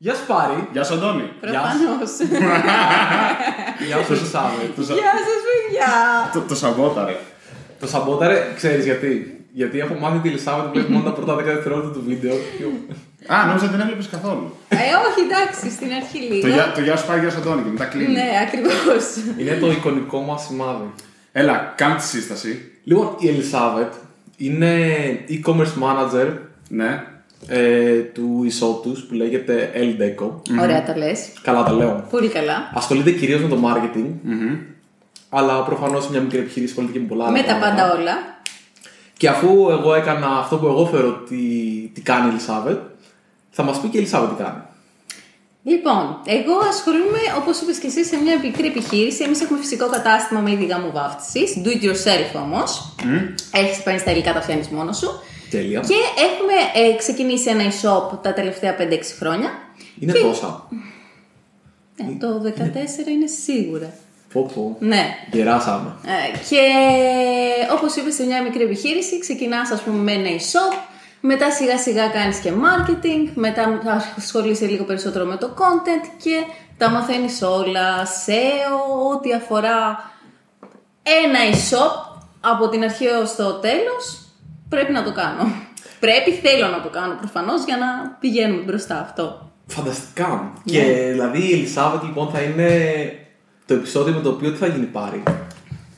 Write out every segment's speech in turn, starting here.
Γεια σου Πάρη. Γεια σου, Αντώνη. Προφανώς. Γεια σου Ελισάβετ. Το, σα... Γεια σας, παιδιά. το, το σαμπόταρε. Το σαμπόταρε, ξέρεις γιατί. Γιατί έχω μάθει τη Ελισάβετ που βλέπει μόνο τα πρώτα 10 δευτερόλεπτα του βίντεο. Α, νόμιζα ότι δεν έβλεπες καθόλου. Ε, όχι, εντάξει, στην αρχή λίγο. το, γεια, το γεια σου πάει, γεια σου, Αντώνη και μετά κλείνει. Ναι, ακριβώς. Είναι το εικονικό μας σημάδι. Έλα, κάνε τη σύσταση. Λοιπόν, η Ελισάβετ είναι e-commerce manager Ναι. Ε, του e-shop τους που λέγεται Eldeco. Ωραία τα λες. Καλά τα λέω. Πολύ καλά. Ασχολείται κυρίως με το marketing, αλλά προφανώς μια μικρή επιχείρηση ασχολείται και με πολλά άλλα Με τα πράγματα. πάντα όλα. Και αφού εγώ έκανα αυτό που εγώ θεωρώ ότι τι κάνει η Ελισάβετ, θα μας πει και η Ελισάβετ τι κάνει. Λοιπόν, εγώ ασχολούμαι, όπως είπες και εσύ, σε μια μικρή επιχείρηση. Εμείς έχουμε φυσικό κατάστημα με είδη γάμου βάφτισης. Do it yourself όμως. Έχεις παίρνει τα υλικά, τα φτιάχνει μόνος σου. Τέλεια. Και έχουμε ε, ξεκινήσει ένα e-shop τα τελευταία 5-6 χρόνια. Είναι και- τόσα. Ε, το 14 είναι σίγουρα. Πω πω. Ναι. Γεράσαμε. Ε, και όπως είπες σε μια μικρή επιχείρηση ξεκινάς ας πούμε με ένα e-shop μετά σιγά σιγά κάνεις και marketing μετά θα ασχολείσαι λίγο περισσότερο με το content και τα μαθαίνεις όλα SEO, ό,τι αφορά ένα e-shop από την αρχή έως το τέλος πρέπει να το κάνω. Πρέπει, θέλω να το κάνω προφανώς για να πηγαίνουμε μπροστά αυτό. Φανταστικά. Ναι. Και δηλαδή η Ελισάβετ λοιπόν θα είναι το επεισόδιο με το οποίο τι θα γίνει πάρει.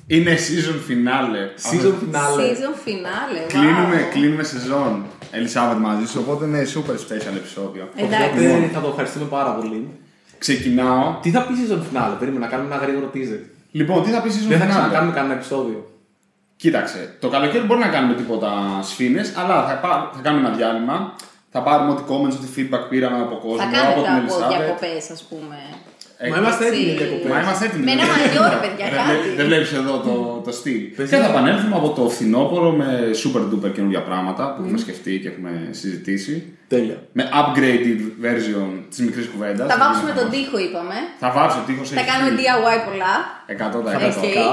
Είναι season finale. Season finale. Season finale, wow. Κλείνουμε, κλείνουμε σεζόν. Ελισάβετ μαζί σου, οπότε είναι super special επεισόδιο. Εντάξει. Οπότε θα το ευχαριστούμε πάρα πολύ. Ξεκινάω. Τι θα πει season finale, περίμενα να κάνουμε ένα γρήγορο teaser. Λοιπόν, τι θα πει season Δεν θα finale; ξανακάνουμε κανένα επεισόδιο. Κοίταξε, το καλοκαίρι μπορεί να κάνουμε τίποτα σφήνες, αλλά θα, πά- θα κάνουμε ένα διάλειμμα. Θα πάρουμε ό,τι comments, ό,τι feedback πήραμε από κόσμο, Θα από κάνετε την από Ελισάβετ. διακοπέ, ας πούμε. Ε, Μα είμαστε έτσι. έτοιμοι για Μα διακοπές. είμαστε έτοιμοι. Με ένα δεν μαλλιό, βλέπεις- ρε παιδιά, δεν- κάτι. Δεν βλέπεις εδώ το, το στυλ. Πες Και θα για- επανέλθουμε από το φθινόπωρο με super duper καινούργια πράγματα που έχουμε σκεφτεί και έχουμε συζητήσει. Τέλεια. Με upgraded version της μικρής κουβέντας. Θα βάψουμε τον τοίχο, είπαμε. Θα βάψω τον τοίχο. Θα κάνουμε DIY πολλά. 100%.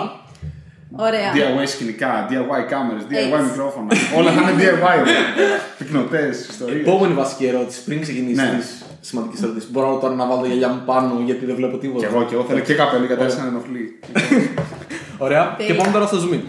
Οκ. Ωραία. DIY σκηνικά, DIY κάμερες, DIY Έτσι. μικρόφωνα. Όλα θα είναι DIY. Πυκνοτές, ιστορίες. Επόμενη βασική ερώτηση πριν ξεκινήσεις Ναι. τις σημαντικές ερωτήσεις. Μπορώ τώρα να βάλω τα γυαλιά μου πάνω γιατί δεν βλέπω τίποτα. Και εγώ και εγώ θέλω και καπέλο γιατί άρχισα να ενοχλεί. Ωραία. Τέλεια. Και πάμε τώρα στο zoom.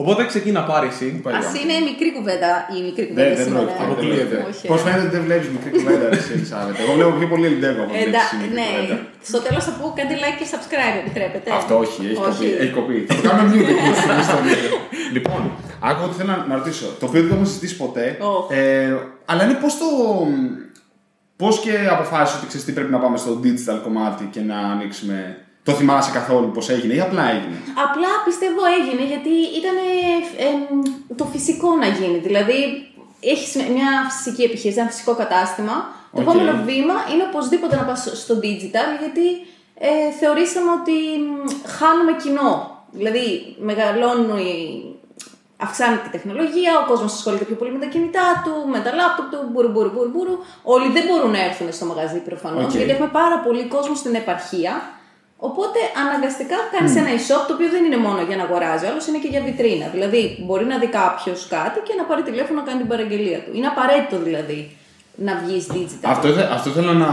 Οπότε ξεκίνα πάρει εσύ. Α είναι μικρή κουβέντα η μικρή Δεν κουβέντα δεν σήμερα. πρόκειται. Αποκλείεται. Όχι, Πώ ε. φαίνεται ότι δεν βλέπεις μικρή κουβέντα, εσύ, Ελισάβετ. Εγώ βλέπω πιο πολύ Ελντέγο από Ε, ότι εντά- βλέπεις μικρή Ναι, κουβέντα. στο τέλος θα πω κάντε like και subscribe, επιτρέπετε. Αυτό όχι, έχει Όχι. κοπεί. Έχει κοπεί. Θα το κάνουμε mute εκεί στο στο βίντεο. Λοιπόν, άκουγα ότι θέλω να- να ρωτήσω. Το οποίο δεν το έχουμε συζητήσει ποτέ. Οχ. Ε, αλλά είναι πώς το. Πώς και αποφάσισε ότι ξέρεις τι πρέπει να πάμε στο digital κομμάτι και να ανοίξουμε. Το θυμάσαι καθόλου πώς έγινε ή απλά έγινε; Απλά πιστεύω έγινε γιατί ήταν το φυσικό να γίνει. Δηλαδή, έχει μια φυσική επιχείρηση, ένα φυσικό κατάστημα. Το Οκ. επόμενο βήμα είναι οπωσδήποτε να πας στο digital γιατί ε, θεωρήσαμε ότι μ, χάνουμε κοινό. Δηλαδή, μεγαλώνουν οι... Αυξάνεται η τεχνολογία, ο κόσμος ασχολείται πιο πολύ με τα κινητά του, με τα λάπτοπ του, μπουρου, μπουρου, μπουρου, μπουρου. Όλοι δεν μπορούν να έρθουν στο μαγαζί προφανώς, Οκ. γιατί έχουμε πάρα πολύ κόσμο στην επαρχία. Οπότε αναγκαστικά κάνεις ένα e-shop το οποίο δεν είναι μόνο για να αγοράζει, αλλά είναι και για βιτρίνα. Δηλαδή, μπορεί να δει κάποιος κάτι και να πάρει τηλέφωνο να κάνει την παραγγελία του. Είναι απαραίτητο δηλαδή να βγεις digital. Αυτό, θε- αυτό θέλω να,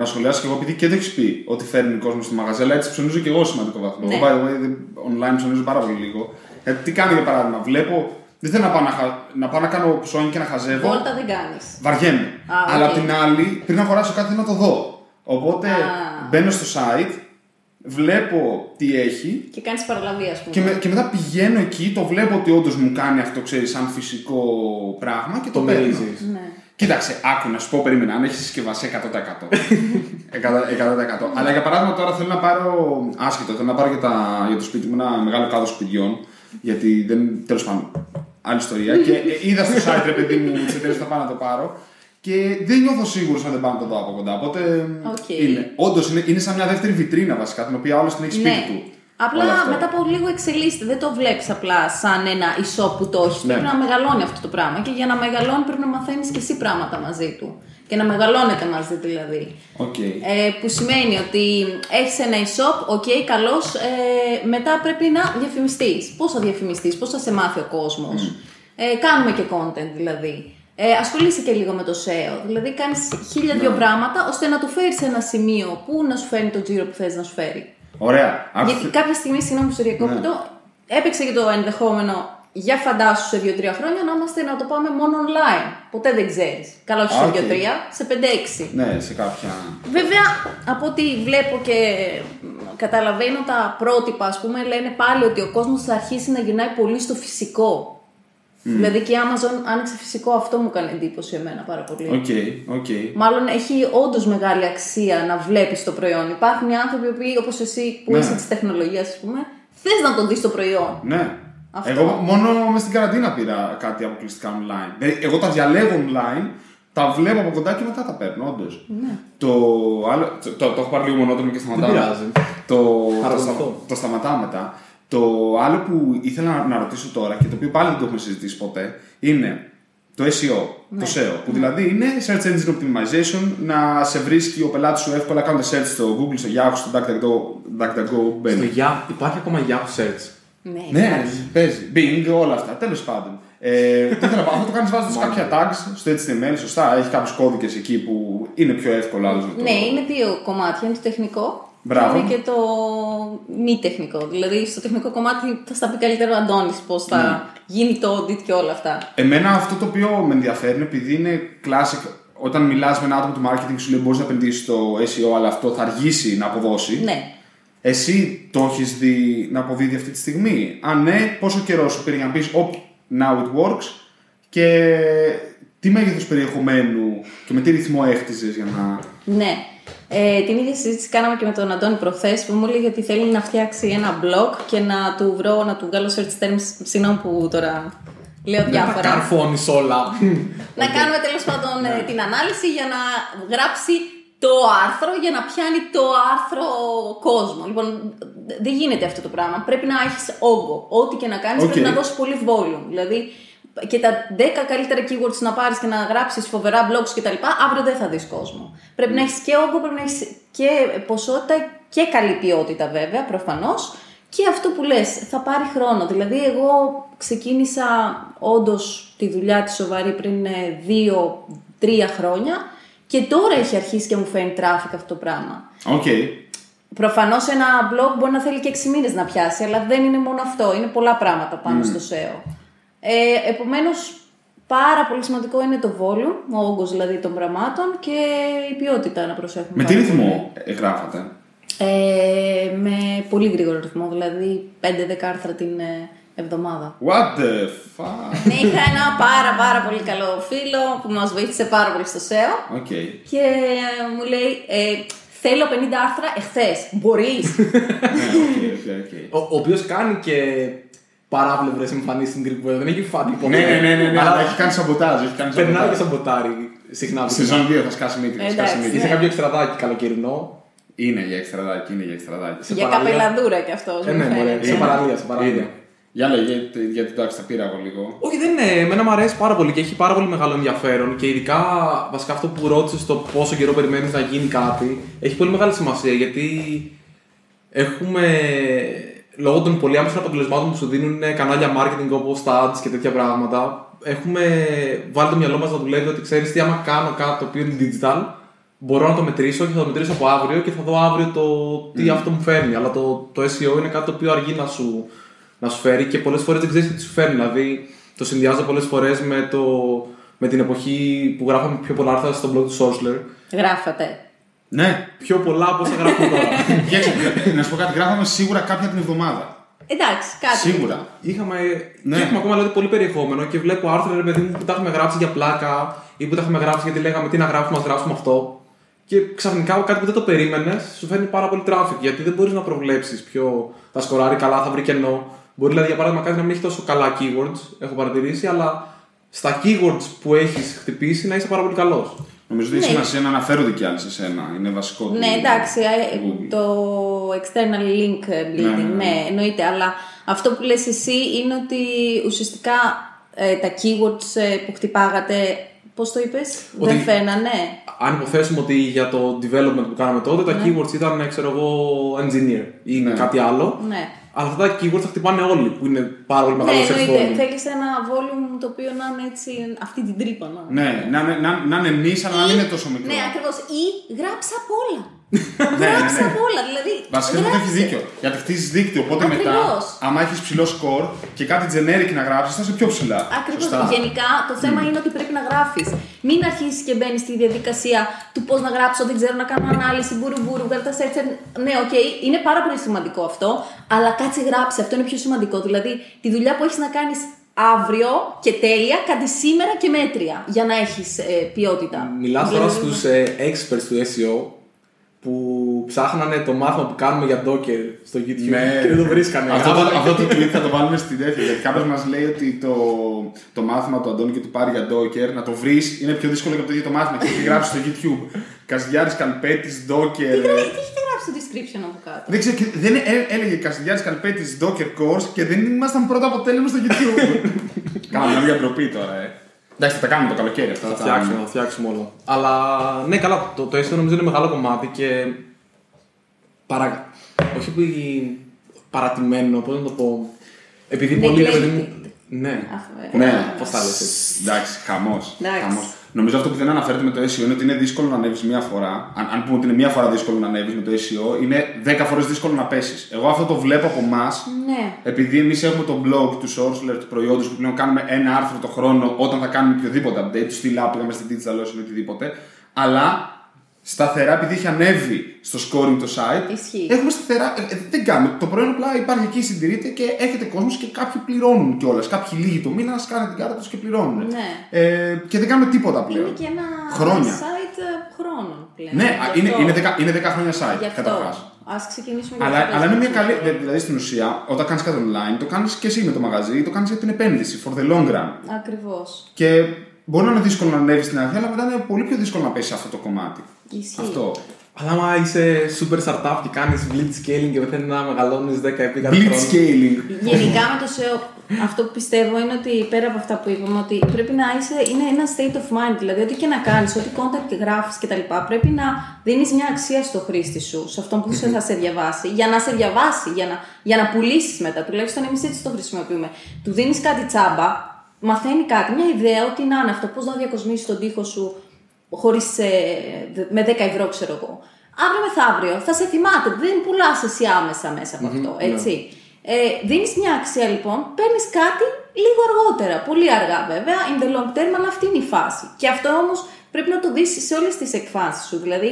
να σχολιάσω και εγώ επειδή και δεν έχεις πει ότι φέρνει κόσμο στο μαγαζί, αλλά έτσι ψωνίζω και εγώ σε σημαντικό βαθμό. Ναι. Εγώ, by the way, δεν- online ψωνίζω πάρα πολύ λίγο. Γιατί τι κάνω για παράδειγμα, βλέπω. Δεν θέλω να πάω να, χα- να, πάω να κάνω ψώνι και να χαζεύω. Βόλτα δεν κάνεις. Βαριέμαι. Α, οκ. Αλλά απ' την άλλη, πριν αγοράσω κάτι, θέλω να το δω. Οπότε Α. μπαίνω στο site, βλέπω τι έχει Και κάνεις παραλαβή, ας πούμε. και, με- και μετά πηγαίνω εκεί, το βλέπω ότι όντως μου κάνει αυτό, ξέρεις, σαν φυσικό πράγμα και το, Το παίρνω. μερίζεις. Ναι. Κοίταξε, άκου να σου πω, περίμενα, αν έχεις συσκευασία 100%. 100%. Αλλά για παράδειγμα τώρα θέλω να πάρω, άσχετο, θέλω να πάρω για, τα, για το σπίτι μου ένα μεγάλο κάδο σπιτιών. Γιατί δεν. τέλος πάντων, άλλη ιστορία. και ε, είδα στο site, ρε παιδί μου, τι εταιρείε θα πάω να το πάρω. Και δεν νιώθω σίγουρος αν δεν πάω να το δω από κοντά. Οπότε. Οκ. Είναι. Όντως είναι, είναι σαν μια δεύτερη βιτρίνα βασικά, την οποία ο άλλος την έχει σπίτι Ναι. του. Απλά Όλο αυτό. μετά από λίγο εξελίσσεται. Δεν το βλέπεις απλά σαν ένα e-shop που το έχεις. Ναι. Πρέπει να μεγαλώνει αυτό το πράγμα. Και για να μεγαλώνει πρέπει να μαθαίνεις και εσύ πράγματα μαζί του. Και να μεγαλώνετε μαζί δηλαδή. Οκ. Ε, που σημαίνει ότι έχεις ένα e-shop, OK, καλώς. Ε, μετά πρέπει να διαφημιστείς. Πώς θα διαφημιστείς, πώς θα σε μάθει ο κόσμος. Ε, κάνουμε και content δηλαδή. Ε, ασχολείσαι και λίγο με το SEO. Δηλαδή κάνεις χίλια δυο πράγματα ώστε να το φέρεις σε ένα σημείο που να σου φέρει το τζίρο που θες να σου φέρει. Ωραία. Άκουσε- Γιατί κάποια στιγμή, συγγνώμη που σε διακόπτω, έπαιξε και το ενδεχόμενο για φαντάσου σε 2-3 χρόνια να είμαστε να το πάμε μόνο online. Ποτέ δεν ξέρεις. Καλά, όχι Α, σε οκ. 2-3, σε 5-6. Ναι, σε κάποια. Βέβαια, από ό,τι βλέπω και μ, καταλαβαίνω τα πρότυπα, ας πούμε, λένε πάλι ότι ο κόσμος θα αρχίσει να γυρνάει πολύ στο φυσικό. Δηλαδή και η Amazon άνοιξε φυσικό, αυτό μου έκανε εντύπωση εμένα πάρα πολύ. OK, OK. Μάλλον έχει όντως μεγάλη αξία να βλέπεις το προϊόν. Υπάρχουν οι άνθρωποι που, όπως εσύ που Ναι. είσαι της τεχνολογίας, ας πούμε, θες να το δεις το προϊόν. Ναι. Αυτό. Εγώ μόνο μες στην καραντίνα πήρα κάτι αποκλειστικά online. Δηλαδή, εγώ τα διαλέγω online, τα βλέπω από κοντά και μετά τα παίρνω, όντως. Ναι. Το, άλλο, το, το, το έχω πάρει λίγο μονότονο και σταματάω. Δεν πειράζει. Το, το, Παρακολουθώ. στα- το σταματάω μετά. Το άλλο που ήθελα να, να ρωτήσω τώρα και το οποίο πάλι δεν το έχουμε συζητήσει ποτέ είναι το SEO, Ναι. το SEO. Που δηλαδή είναι Search Engine Optimization, να σε βρίσκει ο πελάτης σου εύκολα κάνοντα search στο Google, στο Yahoo, στο DuckDuckGo, DuckDuckGo, Στο μπαίνει. Yahoo- υπάρχει ακόμα Yahoo Search. Ναι, Ναι, υπάρχει. παίζει. Bing, όλα αυτά. Τέλος πάντων. Ε, τι ήθελα να πω, αυτό το κάνεις βάζοντας κάποια tags στο HTML, σωστά. Έχει κάποιους κώδικες εκεί που είναι πιο εύκολο άλλο να το. Ναι, είναι δύο κομμάτια. Είναι το τεχνικό Μπράβο. και είναι και το μη τεχνικό. Δηλαδή, στο τεχνικό κομμάτι θα στα πει καλύτερο ο Αντώνης πώς θα Ναι. γίνει το audit και όλα αυτά. Εμένα αυτό το οποίο με ενδιαφέρει είναι επειδή είναι classic. Όταν μιλάς με ένα άτομο του marketing, σου λέει μπορείς να επενδύσεις στο SEO, αλλά αυτό θα αργήσει να αποδώσει. Ναι. Εσύ το έχεις δει να αποδίδει αυτή τη στιγμή. Αν ναι, πόσο καιρό σου πήρε για να πεις Op, now it works και τι μέγεθος περιεχομένου και με τι ρυθμό έχτιζες για να. Ναι. Ε, την ίδια συζήτηση κάναμε και με τον Αντώνη προχθές που μου έλεγε ότι θέλει να φτιάξει ένα blog και να του βρω, να του βγάλω search terms. Συγγνώμη που τώρα λέω Δεν τα διάφορα. καρφώνεις όλα. να κάνουμε τέλος πάντων ε, την ανάλυση για να γράψει το άρθρο για να πιάνει το άρθρο κόσμο. Λοιπόν, δεν γίνεται αυτό το πράγμα. Πρέπει να έχεις όγκο. Ό,τι και να κάνεις Οκ. πρέπει να δώσεις πολύ volume. Δηλαδή, και τα 10 καλύτερα keywords να πάρεις και να γράψεις φοβερά blogs κτλ. Αύριο δεν θα δεις κόσμο. Πρέπει να έχεις και όγκο, πρέπει να έχεις και ποσότητα και καλή ποιότητα βέβαια, προφανώς. Και αυτό που λες, θα πάρει χρόνο. Δηλαδή, εγώ ξεκίνησα όντως τη δουλειά τη σοβαρή πριν ε, δύο-τρία χρόνια και τώρα έχει αρχίσει και μου φέρνει traffic αυτό το πράγμα. Οκ. Προφανώς ένα blog μπορεί να θέλει και 6 μήνες να πιάσει, αλλά δεν είναι μόνο αυτό. Είναι πολλά πράγματα πάνω στο SEO. Ε, Επομένως, πάρα πολύ σημαντικό είναι το volume, ο όγκος δηλαδή των πραγμάτων και η ποιότητα να προσέχουμε. Με τι πάρα πολύ. ρυθμό ε, γράφατε; Ε, με πολύ γρήγορο ρυθμό, δηλαδή 5-10 άρθρα την ε, εβδομάδα. What the fuck; Ναι, είχα ένα πάρα πάρα πολύ καλό φίλο που μας βοήθησε πάρα πολύ στο SEO OK. και ε, μου λέει ε, θέλω 50 άρθρα εχθές, μπορείς; Ναι, OK, OK, OK. Ο, ο οποίος κάνει και παράπλευρες εμφανίσεις στην Greek Web. Δεν έχει φανεί ποτέ. Ναι, ναι, ναι, ναι, ναι, Αλλά αλλά έχει κάνει σαμποτάζ. Έχει κάνει Περνάει και σαμποτάζ. σαμποτάρει συχνά. Σεζόν 2 θα σκάσει μύτη. θα σκάσει Εντάξει, μύτη. Είσαι ναι. κάποιο εξτραδάκι καλοκαιρινό. Είναι για εξτραδάκι, είναι για εξτραδάκι. Σε Για παραλία. καπελαδούρα κι αυτός Ε, μου ναι, μωρέ, φαίνεται. σε παραλία, σε παραλία. Είναι. Για λέγε, γιατί, γιατί εντάξει, τα πήρα εγώ λίγο. Όχι, δεν είναι. Εμένα μου αρέσει πάρα πολύ και έχει πάρα πολύ μεγάλο ενδιαφέρον και ειδικά βασικά αυτό που ρώτησες το πόσο καιρό περιμένεις να γίνει κάτι έχει πολύ μεγάλη σημασία γιατί έχουμε λόγω των πολύ άμεσων αποτελεσμάτων που σου δίνουν κανάλια marketing όπως τα ads και τέτοια πράγματα. Έχουμε βάλει το μυαλό μας να δουλεύει ότι ξέρεις τι, άμα κάνω κάτι το οποίο είναι digital, μπορώ να το μετρήσω και θα το μετρήσω από αύριο και θα δω αύριο το τι αυτό μου φέρνει. Αλλά το, το SEO είναι κάτι το οποίο αργεί να σου, να σου φέρει και πολλές φορές δεν ξέρεις τι σου φέρνει. Δηλαδή, το συνδυάζω πολλές φορές με, το, με την εποχή που γράφαμε πιο πολλά άρθρα στο blog του Sourceler. Γράφατε. Ναι, Πιο πολλά από όσα γράφουμε τώρα. κοίταξε, να σου πω κάτι, γράφαμε σίγουρα κάποια την εβδομάδα. Εντάξει, κάτι. Σίγουρα. Είχαμε, Ναι. και έχουμε ακόμα δηλαδή, πολύ περιεχόμενο και βλέπω άρθρα ρε παιδί μου που τα έχουμε γράψει για πλάκα ή που τα έχουμε γράψει γιατί λέγαμε τι να γράψουμε, ας γράψουμε αυτό. Και ξαφνικά κάτι που δεν το περίμενες σου φέρνει πάρα πολύ traffic γιατί δεν μπορείς να προβλέψεις ποιο θα σκοράρει καλά, θα βρει κενό. Μπορεί δηλαδή για παράδειγμα κάτι να μην έχει τόσο καλά keywords, έχω παρατηρήσει, αλλά στα keywords που έχεις χτυπήσει να είσαι πάρα πολύ καλός. Νομίζω ότι έχει Ναι. σημασία να αναφέρονται κι άλλοι σε σένα. Είναι βασικό. του- Ναι, εντάξει, ε, του Google. το external link building, Ναι, ναι, ναι, ναι. εννοείται. Αλλά αυτό που λες εσύ είναι ότι ουσιαστικά ε, τα keywords ε, που χτυπάγατε Πώς το είπες, Ότι- Δεν φαίνανε. Αν υποθέσουμε ότι για το development που κάναμε τότε τα Ναι. keywords ήταν, ξέρω εγώ, engineer ή Ναι. κάτι άλλο. Ναι. Αλλά αυτά τα keywords θα χτυπάνε όλοι που είναι πάρα πολύ Ναι, μεγάλο search εννοείται. volume. Θέλεις ένα volume το οποίο να είναι έτσι, αυτή την τρύπα. Να. Ναι, να, είναι- να, να είναι νης, αλλά να μην είναι τόσο μικρό. Ναι, ακριβώς. Ή γράψα απ' όλα. Ναι, γράψα ναι. απ' όλα. Δηλαδή. Βασικά αυτό έχεις γράψε. δίκιο. Γιατί χτίζεις δίκτυο. Οπότε μετά, Ακριβώς. άμα έχεις ψηλό σκορ και κάτι generic να γράψεις, θα είσαι πιο ψηλά. Ακριβώς. Σωστά. Γενικά το θέμα είναι ότι πρέπει να γράφεις. Μην αρχίσεις και μπαίνεις στη διαδικασία του πώς να γράψω, δεν ξέρω να κάνω ανάλυση, μπουρου μπουρου, γράφτα search. Ναι, οκ, είναι πάρα πολύ σημαντικό αυτό, αλλά κάτσε γράψε. Αυτό είναι πιο σημαντικό. Δηλαδή τη δουλειά που έχεις να κάνεις αύριο και τέλεια, κάτι σήμερα και μέτρια για να έχεις ποιότητα. Μιλάς τώρα Δηλαδή, στους experts του SEO που ψάχνανε το μάθημα που κάνουμε για Docker στο YouTube Ναι. και δεν το βρίσκανε. Αυτό, Άμα- το, αυτό το tweet θα το βάλουμε στην τέτοια. Γιατί κάποιος μας λέει ότι το, το μάθημα του Αντώνη και του Πάρη για Docker να το βρεις είναι πιο δύσκολο και από το ίδιο το μάθημα. Και έχει γράψει στο YouTube. Κασδιάρη Καλπέτης, Docker. Τι γρα- τι έχετε γράψει στο description από κάτω; Δεν ξέρω, και δεν έ- έλεγε Κασδιάρη Καλπέτης Docker Course και δεν ήμασταν πρώτο αποτέλεσμα στο YouTube. Κάναμε μια ντροπή τώρα, ε. Εντάξει, θα τα κάνουμε το καλοκαίρι αυτά. Θα θα- φτιάξουμε, θα φτιάξουμε όλα. Αλλά ναι, καλά, το, το SEO νομίζω είναι μεγάλο κομμάτι και. Παρα... Όχι που παρατημένο, πώς να το πω. Επειδή πολλοί ρε παιδί μου. Neglected. Ναι, Αυτό, ε. Ναι. πώς θα λε έτσι. Εντάξει, χαμός. Εντάξει. Νομίζω αυτό που δεν αναφέρεται με το SEO είναι ότι είναι δύσκολο να ανέβεις μία φορά. Αν, αν πούμε ότι είναι μία φορά δύσκολο να ανέβεις με το SEO, είναι 10 φορές δύσκολο να πέσεις. Εγώ αυτό το βλέπω από εμάς, Ναι. επειδή εμείς έχουμε το blog του Sourceler, του προϊόντος που πλέον κάνουμε ένα άρθρο το χρόνο όταν θα κάνουμε οποιοδήποτε update, του στυλ app, πήγαμε στην Digital Ocean ή οτιδήποτε. Αλλά σταθερά, επειδή έχει ανέβει στο scoring το site, Ισχύει. έχουμε σταθερά. ε, ε, δεν κάνουμε. Το προϊόν απλά υπάρχει εκεί, συντηρείται και έχετε κόσμος και κάποιοι πληρώνουν κιόλας. Κάποιοι λίγοι το μήνα σκάνε την κάρτα τους και πληρώνουν. Ναι. Ε, και δεν κάνουμε τίποτα πλέον. Είναι και ένα Χρόνια. site ε, χρόνων πλέον. Ναι, Γι' α, είναι, αυτό- είναι, 10, είναι 10 χρόνια site Γι' αυτό. καταρχάς. Α ξεκινήσουμε για Αλλά, αυτό. αλλά είναι μια καλή. Δηλαδή στην ουσία, όταν κάνεις κάτι online, το κάνεις και εσύ με το μαγαζί, το κάνεις για την επένδυση, for the long run. Ακριβώς. Και μπορεί να είναι δύσκολο να ανέβεις στην αρχή, αλλά μετά είναι πολύ πιο δύσκολο να πέσει αυτό το κομμάτι. Ισχύει. Αυτό. Αλλά άμα είσαι super startup και κάνεις blitz scaling και πεθαίνει να μεγαλώνεις 10 επί κάθε Blitz χρόνο. scaling. Γενικά με το SEO, αυτό που πιστεύω είναι ότι πέρα από αυτά που είπαμε, ότι πρέπει να είσαι, είναι ένα state of mind. Δηλαδή, ό,τι και να κάνεις, ό,τι content και γράφει κτλ., πρέπει να δίνεις μια αξία στο χρήστη σου, σε αυτόν που σε θα σε διαβάσει, για να σε διαβάσει, για να, για να πουλήσεις μετά. Τουλάχιστον εμείς έτσι το χρησιμοποιούμε. Του δίνεις κάτι τσάμπα, μαθαίνει κάτι, μια ιδέα, ότι να είναι αυτό, πώς να διακοσμήσεις τον τοίχο σου χωρίς, ε, με 10 ευρώ, ξέρω εγώ. Αύριο μεθαύριο θα σε θυμάται, δεν πουλάς εσύ άμεσα μέσα από αυτό, έτσι. Ε, Δίνεις μια αξία λοιπόν, παίρνεις κάτι λίγο αργότερα, πολύ αργά βέβαια, in the long term, αλλά αυτή είναι η φάση. Και αυτό όμως πρέπει να το δεις σε όλες τις εκφάνσει σου. Δηλαδή,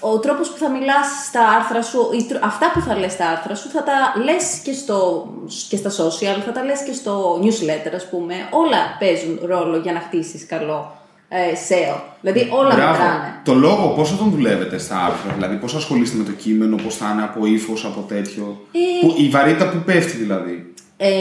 ο τρόπος που θα μιλάς στα άρθρα σου, οι τρο- αυτά που θα λες στα άρθρα σου, θα τα λες και, στο, και στα social, θα τα λες και στο newsletter, ας πούμε. Όλα παίζουν ρόλο για να χτίσεις καλό ε, SEO. Δηλαδή, όλα Μπράβο. μετράνε. Το λόγο, πώ τον δουλεύετε στα άρθρα, δηλαδή πώ ασχολείστε με το κείμενο, πώς θα είναι από ύφος, από τέτοιο. Ε, Που, η βαρύτητα που πέφτει δηλαδή. Ε,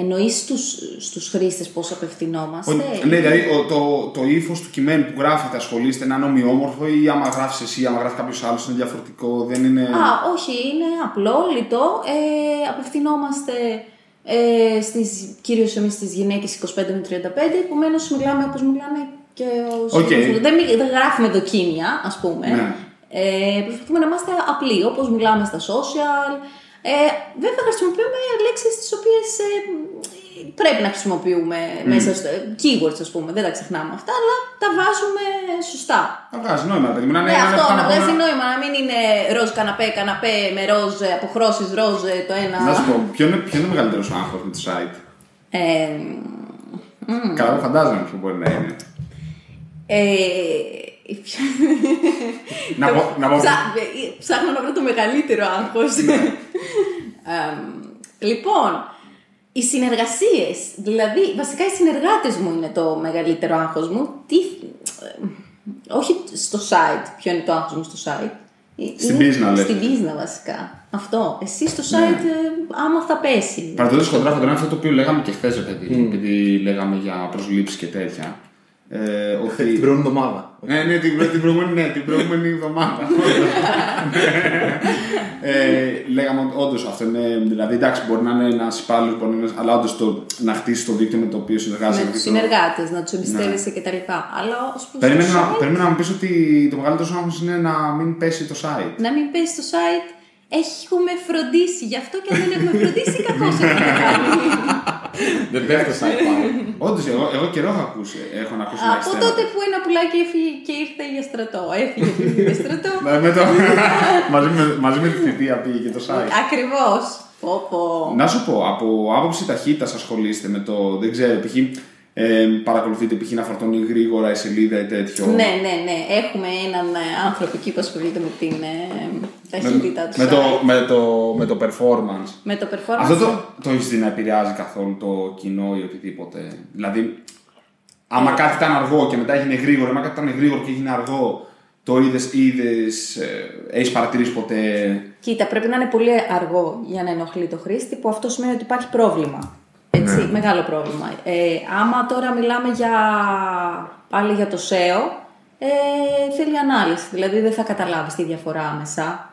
εννοείς στους, στους χρήστες πώς απευθυνόμαστε; Ο- ναι, δηλαδή ο- το, το ύφος του κειμένου που γράφετε ασχολείστε να είναι ομοιόμορφο ή άμα γράφεις εσύ, άμα γράφει κάποιος άλλος είναι διαφορετικό, δεν είναι. Α, όχι, είναι απλό, λιτό. Ε, απευθυνόμαστε ε, στις, κυρίως εμείς στις γυναίκες 25 με 35, επομένως μιλάμε όπως μιλάνε και όσοι... Οκ. Δεν, μι- δεν γράφουμε δοκίμια, ας πούμε. Ναι. Ε, προσπαθούμε να είμαστε απλοί, όπως μιλάμε στα social. Ε, βέβαια χρησιμοποιούμε λέξεις τις οποίες ε, πρέπει να χρησιμοποιούμε μέσα στο... keywords, ας πούμε, δεν τα ξεχνάμε αυτά, αλλά τα βάζουμε σωστά. Να βγάζει νόημα, παιδί μου. Να είναι Ναι, να είναι αυτό, πάνω να από βγάζει ένα- νόημα, να μην είναι ροζ καναπέ, καναπέ με ροζ, αποχρώσεις ροζ το ένα. Να σου πω, ποιο είναι, ποιο είναι ο μεγαλύτερος άγχος με το site; Ε, Καλά, δεν φαντάζομαι ποιο μπορεί να είναι. ε, να πω, να πω, Ψά- ε, Ψάχνω να βρω το μεγαλύτερο άγχος. Ναι. Εμ, λοιπόν, οι συνεργασίες, δηλαδή βασικά οι συνεργάτες μου είναι το μεγαλύτερο άγχος μου. Τι, ε, όχι στο site, ποιο είναι το άγχος μου στο site. Ε, Στην είναι business, λέτε. Στην business βασικά. Αυτό. Εσύ στο site, ε, άμα θα πέσει. Παραδόντω χοντρά, χοντρά είναι αυτό το οποίο λέγαμε και χθες, παιδί, επειδή λέγαμε για προσλήψεις και τέτοια. Ε, ότι... Την προηγούμενη εβδομάδα. Ναι, ναι, την, προ- την, προηγούμενη, ναι, την προηγούμενη εβδομάδα. ε, λέγαμε ότι όντως αυτό είναι. Δηλαδή, εντάξει, μπορεί να είναι ένας υπάλληλος, μπορεί να είναι, αλλά όντως να χτίσει το δίκτυο με το οποίο συνεργάζεσαι. με του και το- συνεργάτες, να τους εμπιστεύεσαι κτλ. Αλλά ως προς το Περίμενα, να- site, περίμενα να μου πεις ότι το μεγαλύτερο σου άγχος είναι να μην πέσει το site. να μην πέσει στο site. Έχουμε φροντίσει γι' αυτό και αν δεν έχουμε φροντίσει, κακώς έχουμε κάνει. Δεν πέφτει το site πάλι. Όντως, εγώ, εγώ καιρό έχω ακούσει. Έχω να ακούσει Από τότε που ένα πουλάκι έφυγε και ήρθε για στρατό. Έφυγε και ήρθε για στρατό. Ναι, με το, μαζί, με, μαζί με τη θητεία πήγε και το site. Ακριβώς. Πω, πω. Να σου πω, από άποψη ταχύτητας ασχολείστε με το. Δεν ξέρω, π.χ. Ε, παρακολουθείτε π.χ. να φορτώνει γρήγορα η σελίδα ή τέτοιο. Ναι, ναι, ναι. Έχουμε έναν ε, άνθρωπο εκεί που ασχολείται με την ε, ταχύτητα του. με, site. το, με, το, με το performance. με το performance. Αυτό το, το έχεις δει να επηρεάζει καθόλου το κοινό ή οτιδήποτε; Δηλαδή, άμα Ε. κάτι ήταν αργό και μετά έγινε γρήγορο, άμα κάτι ήταν γρήγορο και έγινε αργό, το είδες, είδες, ε, έχεις παρατηρήσει ποτέ; Κοίτα, πρέπει να είναι πολύ αργό για να ενοχλεί το χρήστη, που αυτό σημαίνει ότι υπάρχει πρόβλημα. Έτσι, Ναι. μεγάλο πρόβλημα. Ε, άμα τώρα μιλάμε για, πάλι για το SEO, ε, θέλει ανάλυση. Δηλαδή δεν θα καταλάβεις τη διαφορά άμεσα.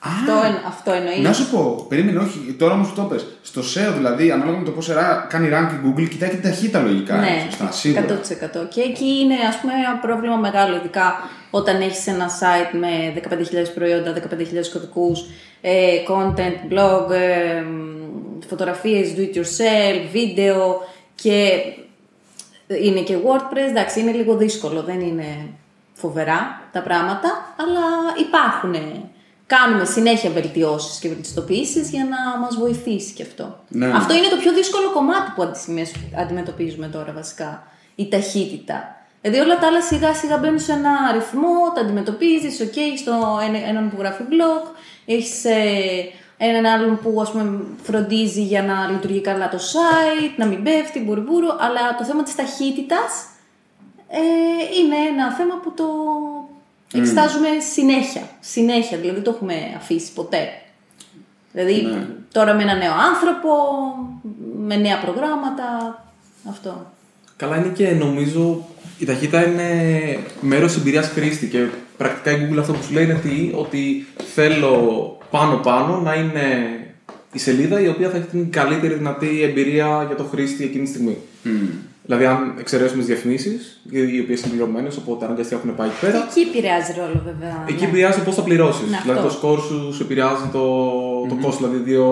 Αυτό, εν- αυτό εννοείς. Να σου πω, περίμενε, όχι, τώρα όμως που το πες, Στο SEO δηλαδή, ανάλογα με το πώς κάνει ranking Google, κοιτάει και την ταχύτητα λογικά. Ναι, Σωστά, σίγουρα. 100%. Και εκεί είναι ας πούμε ένα πρόβλημα μεγάλο, ειδικά όταν έχεις ένα site με 15.000 προϊόντα, 15.000 κωδικούς, ε, content, blog, ε, φωτογραφίες, do it yourself, βίντεο και είναι και WordPress, εντάξει, είναι λίγο δύσκολο, δεν είναι φοβερά τα πράγματα, αλλά υπάρχουν. Κάνουμε συνέχεια βελτιώσεις και βελτιστοποιήσεις για να μας βοηθήσει και αυτό. Ναι. Αυτό είναι το πιο δύσκολο κομμάτι που αντιμε- αντιμετωπίζουμε τώρα βασικά. Η ταχύτητα. Δηλαδή όλα τα άλλα σιγά σιγά μπαίνουν σε ένα ρυθμό, τα αντιμετωπίζεις, οκ, έχεις το, ένα- έναν που γράφει blog, έχεις ε, έναν άλλον που ας πούμε φροντίζει για να λειτουργεί καλά το site, να μην πέφτει, μπουρμπούρου, αλλά το θέμα της ταχύτητας ε, είναι ένα θέμα που το εξετάζουμε συνέχεια. Συνέχεια, δηλαδή δεν το έχουμε αφήσει ποτέ. Δηλαδή Ναι. τώρα με ένα νέο άνθρωπο, με νέα προγράμματα, αυτό. Καλά είναι και νομίζω η ταχύτητα είναι μέρος της εμπειρίας χρήστη και πρακτικά η Google αυτό που σου λέει είναι τι, ότι θέλω πάνω-πάνω να είναι η σελίδα η οποία θα έχει την καλύτερη δυνατή εμπειρία για το χρήστη εκείνη τη στιγμή. Δηλαδή, αν εξαιρέσουμε τις διαφημίσεις, οι οποίες είναι πληρωμένες, οπότε αναγκαστικά έχουν πάει εκεί πέρα, Εκεί επηρεάζει ρόλο βέβαια. Εκεί ναι. επηρεάζει πώς θα πληρώσεις. Ναι, δηλαδή το αυτό. σκορ σου, σου επηρεάζει το, το κόστος. Δηλαδή δύο,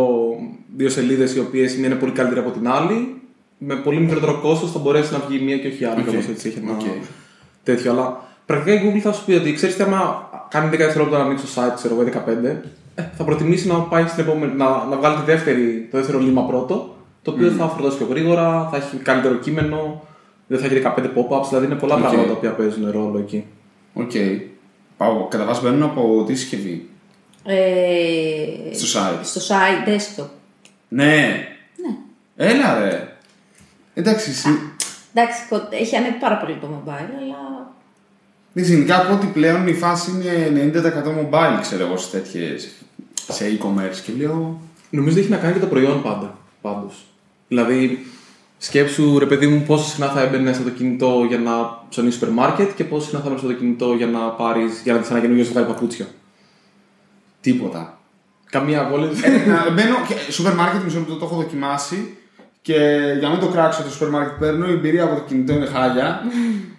δύο σελίδες οι οποίες η μία είναι πολύ καλύτερη από την άλλη, με πολύ μικρότερο κόστος θα μπορέσει να βγει η μία και όχι η άλλη. Οκ. Όπως έτσι έχει ένα Οκ. τέτοιο. Αλλά πρακτικά η Google θα σου πει ότι ξέρεις τι, άμα κάνει 10 δευτερόλεπτα να ανοίξει το site, ξέρω εγώ, 15, ε, θα προτιμήσει να πάει στην επόμενη, να, να βγάλει τη δεύτερη, το δεύτερο λήμμα πρώτο, το οποίο θα φορτώσει πιο γρήγορα, θα έχει καλύτερο κείμενο, δεν θα έχει 15 pop-ups, δηλαδή είναι πολλά Οκ. πράγματα τα οποία παίζουν ρόλο εκεί. Οκ. Πάω, κατά βάση μπαίνουν από τι συσκευή. Ε, Στο site. Στο site, desktop. Ναι. Ναι. Έλα ρε. Εντάξει, εσύ. Εντάξει, κο- έχει ανέβει πάρα πολύ το mobile, αλλά Δεν γενικά ακούω ότι πλέον η φάση είναι 90% mobile, ξέρω εγώ, σε τέτοιες, σε e-commerce και λέω... Νομίζω ότι έχει να κάνει και το προϊόν πάντα. Πάντως. Δηλαδή, σκέψου ρε παιδί μου πόσο συχνά θα έμπαινε στο κινητό για να ψωνίσεις σούπερ μάρκετ και πόσο συχνά θα έμπαινε στο κινητό για να πάρεις για να δεις ένα καινούργιο ζευγάρι παπούτσια. Τίποτα. Καμία απόλυτη. Ε, να μπαίνω και σούπερ μάρκετ, μισό λεπτό το έχω δοκιμάσει και για να μην το κράξω το σούπερ μάρκετ παίρνω, η εμπειρία από το κινητό είναι χάλια.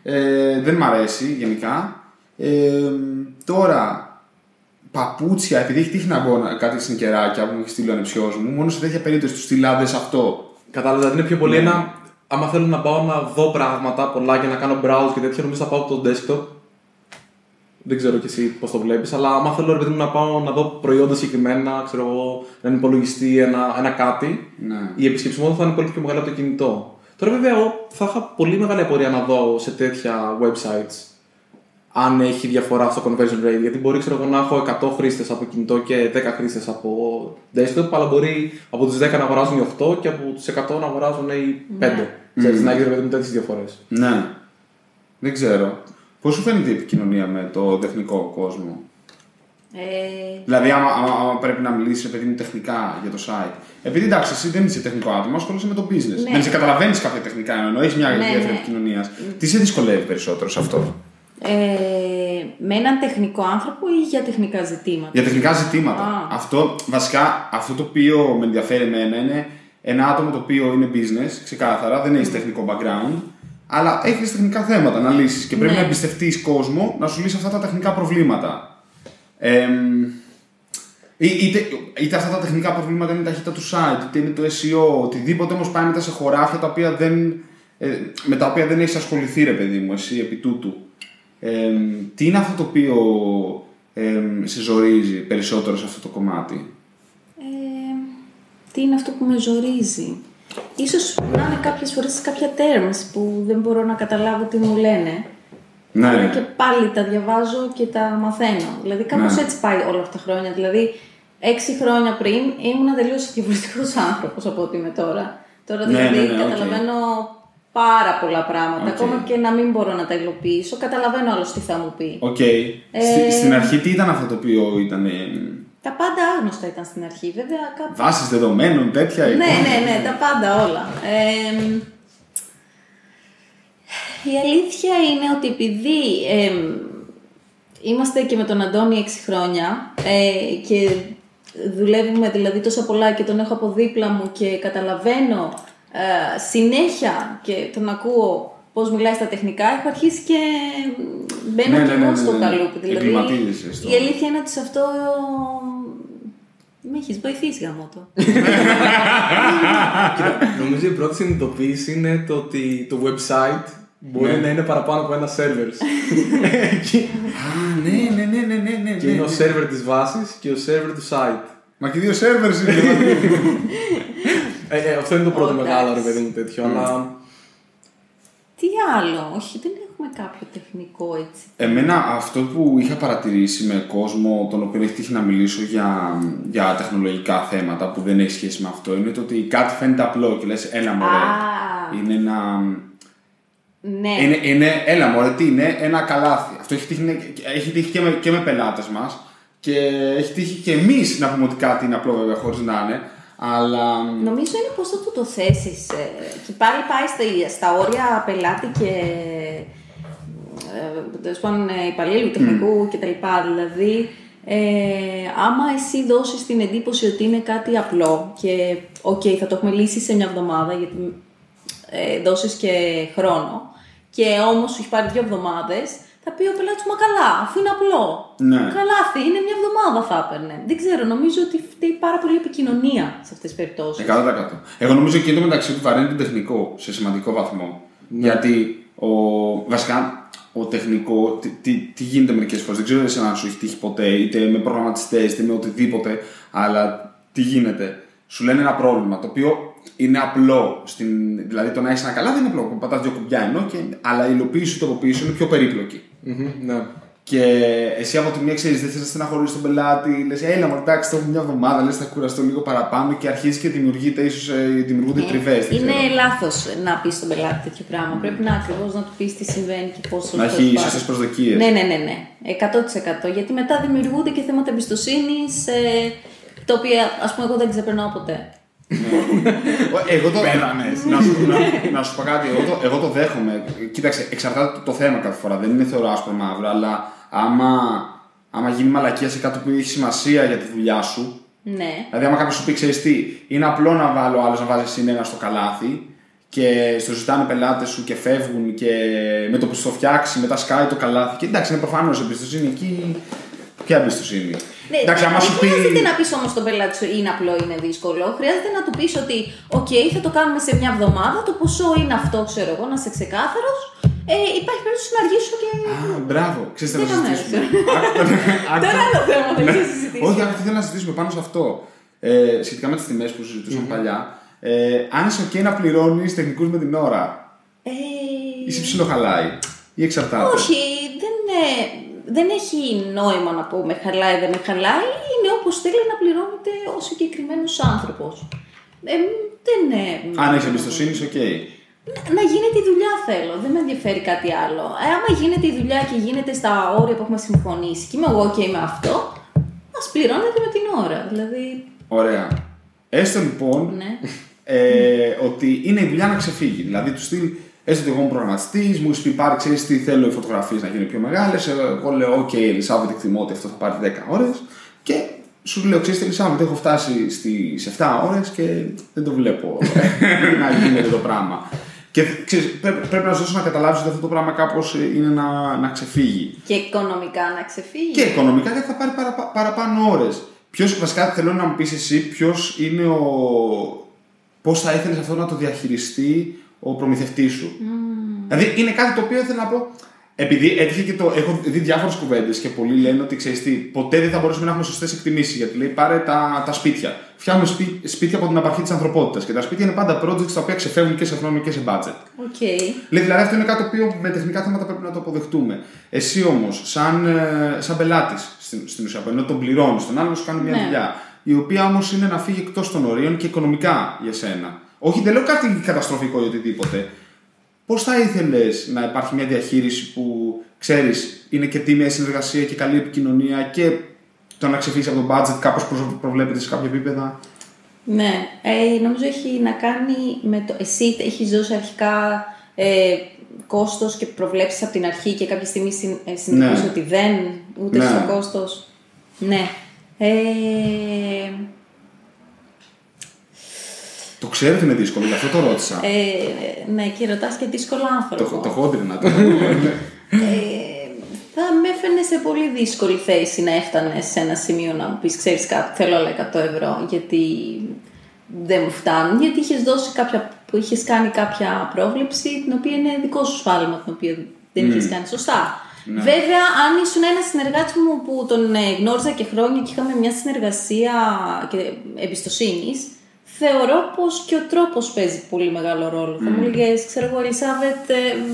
Ε, δεν μ' αρέσει γενικά. Ε, τώρα, παπούτσια, επειδή έχει τύχει να μπω να- κάτι στην κεράκια που μου έχει στείλει ο ανεψιός μου, μόνο σε τέτοια περίπτωση τους στείλα δες αυτό. Κατάλαβα, δηλαδή είναι πιο πολύ ένα. Άμα θέλω να πάω να δω πράγματα πολλά και να κάνω browse και τέτοια, νομίζω θα πάω από το desktop. Δεν ξέρω κι εσύ πώς το βλέπεις, αλλά άμα θέλω ρε παιδί μου, να πάω να δω προϊόντα συγκεκριμένα, ξέρω εγώ, έναν υπολογιστή, ένα, ένα κάτι, Ναι. η επισκεψιμότητα θα είναι πολύ πιο μεγάλη από το κινητό. Τώρα, βέβαια, εγώ θα είχα πολύ μεγάλη απορία να δω σε τέτοια websites αν έχει διαφορά στο conversion rate. Γιατί μπορεί ξέρω, εγώ, να έχω 100 χρήστες από κινητό και 10 χρήστες από desktop, αλλά μπορεί από τους 10 να αγοράζουν οι 8 και από τους 100 να αγοράζουν οι 5. Ξέρεις, να έχεις δηλαδή τέτοιες διαφορές. Ναι. Δεν ξέρω. Πώς σου φαίνεται η επικοινωνία με το τεχνικό κόσμο; Ε, Δηλαδή, άμα, άμα, άμα πρέπει να μιλήσεις παιδί μου τεχνικά για το site. Επειδή εντάξει, εσύ δεν είσαι τεχνικό άτομο, ασχολείσαι με το business. Ναι. Δεν σε καταλαβαίνεις κάποια τεχνικά ενώ έχει μια Ναι, διεύθυνση ναι. επικοινωνίας. Τι σε δυσκολεύει περισσότερο σε αυτό; ε, με έναν τεχνικό άνθρωπο ή για τεχνικά ζητήματα; Για τεχνικά ζητήματα. Α. Αυτό, βασικά, αυτό το οποίο με ενδιαφέρει εμένα είναι ένα άτομο το οποίο είναι business, ξεκάθαρα, δεν έχεις τεχνικό background, αλλά έχεις τεχνικά θέματα να λύσεις και πρέπει Ναι. να εμπιστευτείς κόσμο να σου λύσει αυτά τα τεχνικά προβλήματα. Εμ, ή- είτε, είτε αυτά τα τεχνικά προβλήματα είναι η ταχύτητα του site, είτε είναι το SEO, οτιδήποτε όμως πάει μετά σε χωράφια τα οποία δεν, ε, με τα οποία δεν έχεις ασχοληθεί, ρε παιδί μου, εσύ επί τούτου. Εμ, τι είναι αυτό το οποίο εμ, σε ζορίζει περισσότερο σε αυτό το κομμάτι; Ε, τι είναι αυτό που με ζορίζει; Ίσως να είναι κάποιες φορές κάποια terms που δεν μπορώ να καταλάβω τι μου λένε. Ναι, Αλλά ναι. και πάλι τα διαβάζω και τα μαθαίνω. Δηλαδή κάπως Ναι. έτσι πάει όλα αυτά τα χρόνια. Δηλαδή έξι χρόνια πριν ήμουν τελείως διαφορετικός άνθρωπος από ό,τι είμαι τώρα. Τώρα Ναι, δηλαδή ναι, ναι, οκ. καταλαβαίνω πάρα πολλά πράγματα. Οκ. Ακόμα και να μην μπορώ να τα υλοποιήσω, καταλαβαίνω άλλος τι θα μου πει. Οκ. Ε, Στη- στην αρχή τι ήταν αυτό το οποίο ήταν. Τα πάντα άγνωστα ήταν στην αρχή. Βέβαια κάπου Βάσεις δεδομένων, τέτοια. Ναι, ήταν. ναι, ναι, τα πάντα όλα. Ε, η αλήθεια είναι ότι επειδή εμ, είμαστε και με τον Αντώνη 6 χρόνια ε, και δουλεύουμε δηλαδή τόσο πολλά και τον έχω από δίπλα μου και καταλαβαίνω ε, συνέχεια και τον ακούω πώς μιλάει στα τεχνικά, έχω αρχίσει και μπαίνω Ναι, και ναι, εγώ ναι, στο ναι, ναι. καλούπι. Δηλαδή, Εγκληματίζεσαι στο- η αλήθεια είναι ότι σε αυτό με έχεις βοηθήσει γαμώτο. Νομίζω η πρώτη συνειδητοποίηση είναι το ότι το website μπορεί Ναι. να είναι παραπάνω από ένα server. Και- Α, ναι, ναι, ναι, ναι, ναι, ναι. και ναι, είναι ο ναι. server της βάσης και ο server του site. Μα και δύο σερβέρ είναι. Ε, ε, αυτό είναι το πρώτο Εντάξει. μεγάλο ρε παιδί μου τέτοιο, αλλά Τι άλλο, όχι, δεν έχουμε κάποιο τεχνικό έτσι. Εμένα αυτό που είχα παρατηρήσει με κόσμο τον οποίο έχει τύχει να μιλήσω για, για τεχνολογικά θέματα που δεν έχει σχέση με αυτό είναι το ότι κάτι φαίνεται απλό και λες έλα μωρέ. Α. Είναι ένα... Ναι, Είναι, είναι, έλα μωρέ, τι είναι, ένα καλάθι. Αυτό έχει τύχει, έχει τύχει και, με, και με πελάτες μας και έχει τύχει και εμείς να πούμε ότι κάτι είναι απλό βέβαια χωρίς να είναι. Αλλά νομίζω είναι πώς θα του το θέσεις. ε, και πάλι πάει στα, στα όρια πελάτη και ε, τέλος πάντων ε, υπαλλήλου τεχνικού κτλ. Δηλαδή, ε, άμα εσύ δώσεις την εντύπωση ότι είναι κάτι απλό και οκ, θα το έχουμε λύσει σε μια εβδομάδα γιατί ε, δώσεις και χρόνο και όμως σου έχει πάρει δύο εβδομάδες θα πει ο πελάτης μα καλά, αφού είναι απλό. Ναι. Καλάθι, είναι μια εβδομάδα θα έπαιρνε. Δεν ξέρω, νομίζω ότι φταίει πάρα πολύ επικοινωνία σε αυτές τις περιπτώσεις. 100%. Εγώ νομίζω και εντωμεταξύ ότι βαραίνει τον τεχνικό σε σημαντικό βαθμό. Γιατί ο, βασικά ο τεχνικό, τι, τι, τι γίνεται μερικές φορές, δεν ξέρω εσένα αν σου έχει τύχει ποτέ, είτε με προγραμματιστές, είτε με οτιδήποτε, αλλά τι γίνεται. Σου λένε ένα πρόβλημα το οποίο είναι απλό. Στην, δηλαδή το να έχεις ένα καλά δεν είναι απλό. Πατάς δύο κουμπιά ενώ, και, αλλά η υλοποίηση του τοποποίηση είναι πιο περίπλοκη. Μμμ, ναι. Και εσύ από τη μία ξέρεις, δεν θες να στεναχωρήσει τον πελάτη, λες, Έλα, μου εντάξει, το έχω μια εβδομάδα, λες, θα κουραστώ λίγο παραπάνω και αρχίζει και δημιουργείται, ίσως δημιουργούνται τριβές. Ε, Είναι λάθος να πεις στον πελάτη τέτοιο πράγμα. Πρέπει να ακριβώς να του πεις τι συμβαίνει και πώς Να έχει σωστέ προσδοκίες. Ναι, ναι, ναι, ναι. 100%. Γιατί μετά δημιουργούνται και θέματα εμπιστοσύνης, ε, τα οποία ας πούμε εγώ δεν ξεπερνάω ποτέ. Εγώ το. να, σου, να, να σου πω κάτι, εγώ το, εγώ το δέχομαι. Κοίταξε, εξαρτάται το θέμα κάθε φορά. Δεν είναι θεωρώ άσπρο μαύρο, αλλά άμα, άμα γίνει μαλακία σε κάτι που έχει σημασία για τη δουλειά σου, Ναι. Δηλαδή, άμα κάποιος σου πει, ξέρεις τι, είναι απλό να βάλω άλλος να βάζει συνένα στο καλάθι και στο ζητάνε πελάτες σου και φεύγουν και με το που στο φτιάξει, μετά σκάει το καλάθι. Και εντάξει, είναι προφανώς εμπιστοσύνη εκεί. Ποια εμπιστοσύνη; Ναι, εντάξει, άμα δεν σου πει. χρειάζεται να πεις όμως στον πελάτη σου είναι απλό, είναι δύσκολο. Χρειάζεται να του πεις ότι, OK, θα το κάνουμε σε μια εβδομάδα, το ποσό είναι αυτό, ξέρω εγώ, να είσαι ξεκάθαρος. Ε, υπάρχει περίπτωση να αργήσω και. Α, μπράβο, ξέρεις τι να Δεν κάνω συζητήσουμε. Τώρα άλλο θέμα δεν θα συζητήσουμε. Όχι, αυτό θέλω να συζητήσουμε πάνω σε αυτό. Ε, σχετικά με τις τιμές που συζητούσαμε παλιά. Ε, αν είσαι OK να πληρώνεις τεχνικούς με την ώρα, Ε, ή σε ψιλοχαλάει, ή εξαρτάται; όχι, δεν, ε, δεν έχει νόημα να πω με χαλάει, δεν με χαλάει. Είναι όπως θέλει να πληρώνεται ο συγκεκριμένος άνθρωπος. Ε, δεν είναι. Αν έχει εμπιστοσύνη, είσαι OK. Να γίνεται η δουλειά θέλω, δεν με ενδιαφέρει κάτι άλλο. Ε, άμα γίνεται η δουλειά και γίνεται στα όρια που έχουμε συμφωνήσει και είμαι εγώ και είμαι αυτό, μα πληρώνετε με την ώρα. Δηλαδή. Ωραία. Έστω λοιπόν Ναι. Ε, ότι είναι η δουλειά να ξεφύγει. Δηλαδή του στυλ, έστω ότι εγώ είμαι προγραμματιστής, μου έχεις πει πάρει, ξέρεις τι θέλω οι φωτογραφίες να γίνουν πιο μεγάλες. Εγώ λέω, OK, Ελισάβετ, εκτιμώ ότι αυτό θα πάρει 10 ώρες. Και σου λέω, ξέρεις τι, Ελισάβετ, έχω φτάσει στι 7 ώρες και δεν το βλέπω να γίνεται το πράγμα. Και ξέρεις, πρέ- πρέπει να σου δώσω να καταλάβεις ότι αυτό το πράγμα κάπως είναι να, να ξεφύγει. Και οικονομικά να ξεφύγει. Και οικονομικά γιατί θα πάρει παραπα- παραπάνω ώρες. Ποιος, βασικά θέλω να μου πεις εσύ, ποιος είναι ο. Πώς θα ήθελες αυτό να το διαχειριστεί ο προμηθευτής σου. Δηλαδή είναι κάτι το οποίο ήθελα να πω. Επειδή έτυχε και το. Έχω δει διάφορες κουβέντες και πολλοί λένε ότι ξέρεις τι, ποτέ δεν θα μπορέσουμε να έχουμε σωστές εκτιμήσεις. Γιατί λέει πάρε τα, τα σπίτια. Φτιάχνουμε σπί- σπίτια από την απαρχή της ανθρωπότητας. Και τα σπίτια είναι πάντα projects τα οποία ξεφεύγουν και σε χρόνο και σε budget. Οκ. Λέει, δηλαδή αυτό είναι κάτι το οποίο με τεχνικά θέματα πρέπει να το αποδεχτούμε. Εσύ όμως, σαν, ε, σαν πελάτης στην, στην ουσία, ενώ τον πληρώνεις, τον άλλο σου κάνει μια Ναι. δουλειά, η οποία όμως είναι να φύγει εκτός των ορίων και οικονομικά για σένα. Όχι, δεν λέω κάτι καταστροφικό ή οτιδήποτε. Πώς θα ήθελες να υπάρχει μια διαχείριση που ξέρεις είναι και τίμια η συνεργασία και καλή επικοινωνία και το να ξεφύγεις από το budget κάπως προβλέπεται σε κάποια επίπεδα; Ναι, ε, νομίζω έχει να κάνει με το. Εσύ έχεις δώσει αρχικά ε, κόστος και προβλέψεις από την αρχή και κάποια στιγμή συν, ε, συνειδητοποιείς Ναι. ότι δεν, ούτε Ναι. στο κόστος. Ναι. Ε, Το ξέρω ότι είναι δύσκολο, γι' αυτό το ρώτησα. ε, ναι, και ρωτάς και δύσκολο άνθρωπο. το, το χόντρινα το. Ε, θα με έφερνε σε πολύ δύσκολη θέση να έφτανε σε ένα σημείο να μου πεις: Ξέρεις κάτι, θέλω άλλα 100 ευρώ, γιατί δεν μου φτάνουν. Γιατί είχες δώσει κάποια, που είχες κάνει κάποια πρόβλεψη, την οποία είναι δικό σου σφάλμα, την οποία δεν Mm. είχες κάνει σωστά. Ναι. Βέβαια, αν ήσουν ένας συνεργάτης μου που τον ε, γνώριζα και χρόνια και είχαμε μια συνεργασία και εμπιστοσύνης, θεωρώ πως και ο τρόπος παίζει πολύ μεγάλο ρόλο. Θα μου Mm. έλεγε, ξέρω εγώ, Ελισάβετ, ε, μ,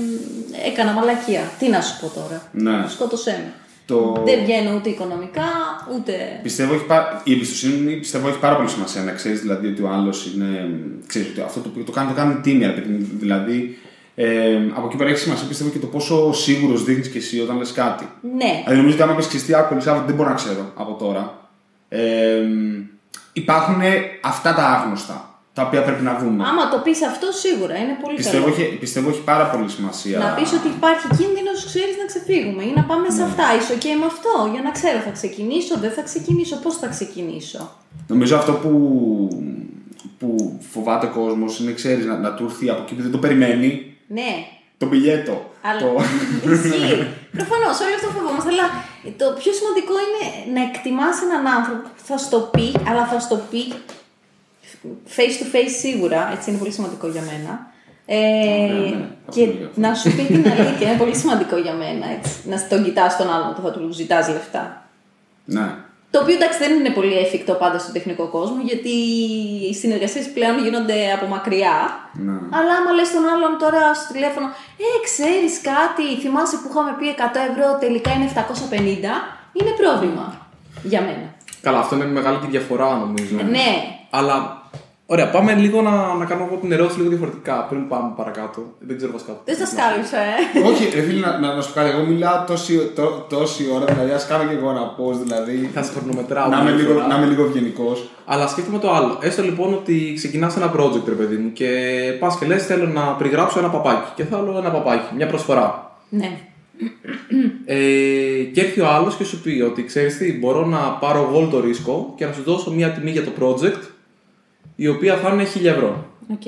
έκανα μαλακία. Τι να σου πω τώρα; Ναι. Σκότωσέ με. Το... Δεν βγαίνω ούτε οικονομικά, ούτε. Πιστεύω έχει πά... Η εμπιστοσύνη πιστεύω έχει πάρα πολύ σημασία να ξέρεις δηλαδή ότι ο άλλος είναι. Ξέρεις, ότι αυτό το οποίο το κάνει το κάνει τίμια. ρε παιδί μου. Δηλαδή ε, από εκεί πέρα έχεις σημασία πιστεύω και το πόσο σίγουρος δείχνεις και εσύ όταν λες κάτι. Ναι. Δηλαδή νομίζω ότι άμα πεις ξυστή άκου Ελισάβετ, δεν μπορώ να ξέρω από τώρα. Ε, υπάρχουν αυτά τα άγνωστα τα οποία πρέπει να δούμε. Άμα το πεις αυτό, σίγουρα είναι πολύ Πιστεύω καλό. έχει, πιστεύω έχει πάρα πολύ σημασία. Να πεις ότι υπάρχει κίνδυνος, ξέρεις να ξεφύγουμε ή να πάμε Ναι. σε αυτά. Είσαι OK με αυτό, για να ξέρω θα ξεκινήσω, δεν θα ξεκινήσω, πώς θα ξεκινήσω. Νομίζω αυτό που, που φοβάται ο κόσμος είναι, ξέρεις, να, να του έρθει από εκεί που δεν το περιμένει Ναι, το πιλιέτο. Αλλά Το... ισχύει. Προφανώς, όλο αυτό φοβόμαστε. Αλλά το πιο σημαντικό είναι να εκτιμάς έναν άνθρωπο που θα στο πει, αλλά θα στο πει face to face σίγουρα. Έτσι είναι πολύ σημαντικό για μένα. Ε, ναι, ναι, και αυτό είναι να σου πει την αλήθεια είναι πολύ σημαντικό για μένα. Έτσι. Να τον κοιτάς τον άλλον που θα του ζητάς λεφτά. ναι. Το οποίο εντάξει δεν είναι πολύ εφικτό πάντα στον τεχνικό κόσμο, γιατί οι συνεργασίες πλέον γίνονται από μακριά. Ναι. Αλλά άμα λες τον άλλον τώρα στο τηλέφωνο, Ε, ξέρεις κάτι, θυμάσαι που είχαμε πει 100 ευρώ, τελικά είναι 750, είναι πρόβλημα για μένα. Καλά, αυτό είναι μεγάλη και διαφορά νομίζω. Ναι, Αλλά ωραία, πάμε λίγο να, να κάνουμε εγώ την ερώτηση λίγο διαφορετικά πριν πάμε παρακάτω. Δεν ξέρω βασικά. δεν σας κάλυψα, ε. Όχι, ρε φίλε, να, να, να σου πω κάτι. Εγώ μιλάω τόση, τό, τόση ώρα, δηλαδή ας κάνω και εγώ ένα πώ, δηλαδή. Θα σε χρονομετράω. να, είμαι μια λίγο, φορά. να είμαι λίγο ευγενικός. Αλλά σκέφτομαι το άλλο. Έστω λοιπόν ότι ξεκινάς ένα project, ρε παιδί μου, και πας και λες: Θέλω να περιγράψω ένα παπάκι. Και θέλω ένα παπάκι, μια προσφορά. ναι. Ε, και έρθει ο άλλος και σου πει ότι ξέρεις τι, μπορώ να πάρω εγώ το ρίσκο και να σου δώσω μια τιμή για το project η οποία θα είναι 1000 ευρώ. Οκ.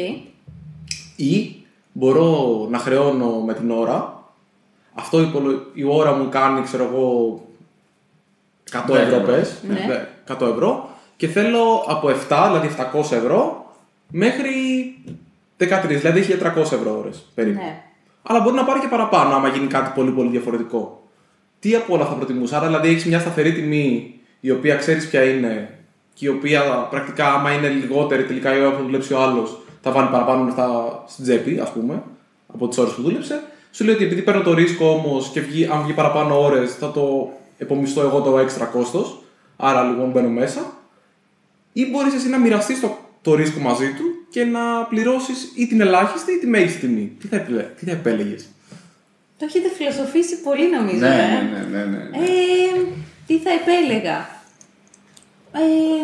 Ή μπορώ να χρεώνω με την ώρα. Αυτό υπολο- η ώρα μου κάνει, ξέρω εγώ, 100 Ναι, ευρώ ναι. πες. Ναι. Ναι, 100 ευρώ. Και θέλω από 7, δηλαδή 700 ευρώ, μέχρι 13, δηλαδή 1300 ευρώ ώρες περίπου. Ναι. Αλλά μπορεί να πάρει και παραπάνω άμα γίνει κάτι πολύ πολύ διαφορετικό. Τι από όλα θα προτιμούσα. Άρα δηλαδή έχεις μια σταθερή τιμή η οποία ξέρεις ποια είναι και η οποία πρακτικά άμα είναι λιγότερη τελικά η ώρα που δουλέψει ο άλλος θα βάλει παραπάνω λεφτά στην τσέπη, ας πούμε, από τις ώρες που δούλεψε. Σου λέει ότι επειδή παίρνω το ρίσκο όμως και βγει, αν βγει παραπάνω ώρες θα το επομιστώ εγώ το έξτρα κόστος. Άρα λοιπόν μπαίνω μέσα. Ή μπορείς εσύ να μοιραστείς το, το ρίσκο μαζί του και να πληρώσεις ή την ελάχιστη ή τη μέγιστη τιμή. Τι θα, επιλέ, τι θα επέλεγες; Το έχετε φιλοσοφήσει πολύ νομίζω, Ναι, ε. ναι, ναι, ναι, ναι. Ε, τι θα επέλεγα; Ε,